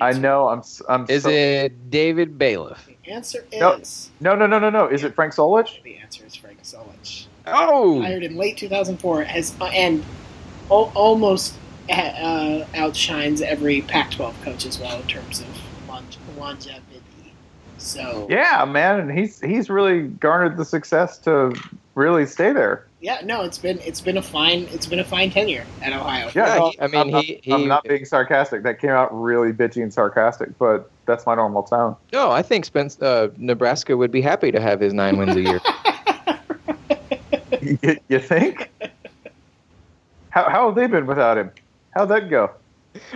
The
I know. I'm. s- I'm.
Is
so-
it David Bailiff?
The answer is
No, no, no, no, no. Is it Frank Solich?
the answer is Frank Solich.
Oh,
Hired in late 2004 has uh, and al- almost uh, outshines every Pac-12 coach as well in terms of longe- longevity. So
Yeah, man, and he's he's really garnered the success to really stay there.
Yeah, no, it's been it's been a fine it's been a fine tenure at Ohio.
Yeah,
Yeah,
no,
he- I mean,
I'm not,
he- he-
I'm not being sarcastic. That came out really bitchy and sarcastic, but that's my normal tone.
no, I think Spence uh, Nebraska would be happy to have his nine wins a year. (laughs)
you, you think? How how have they been without him? How'd that go?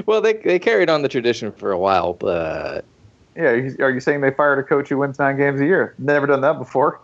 well, they they carried on the tradition for a while, but
Yeah, are you saying they fired a coach who wins nine games a year? Never done that before.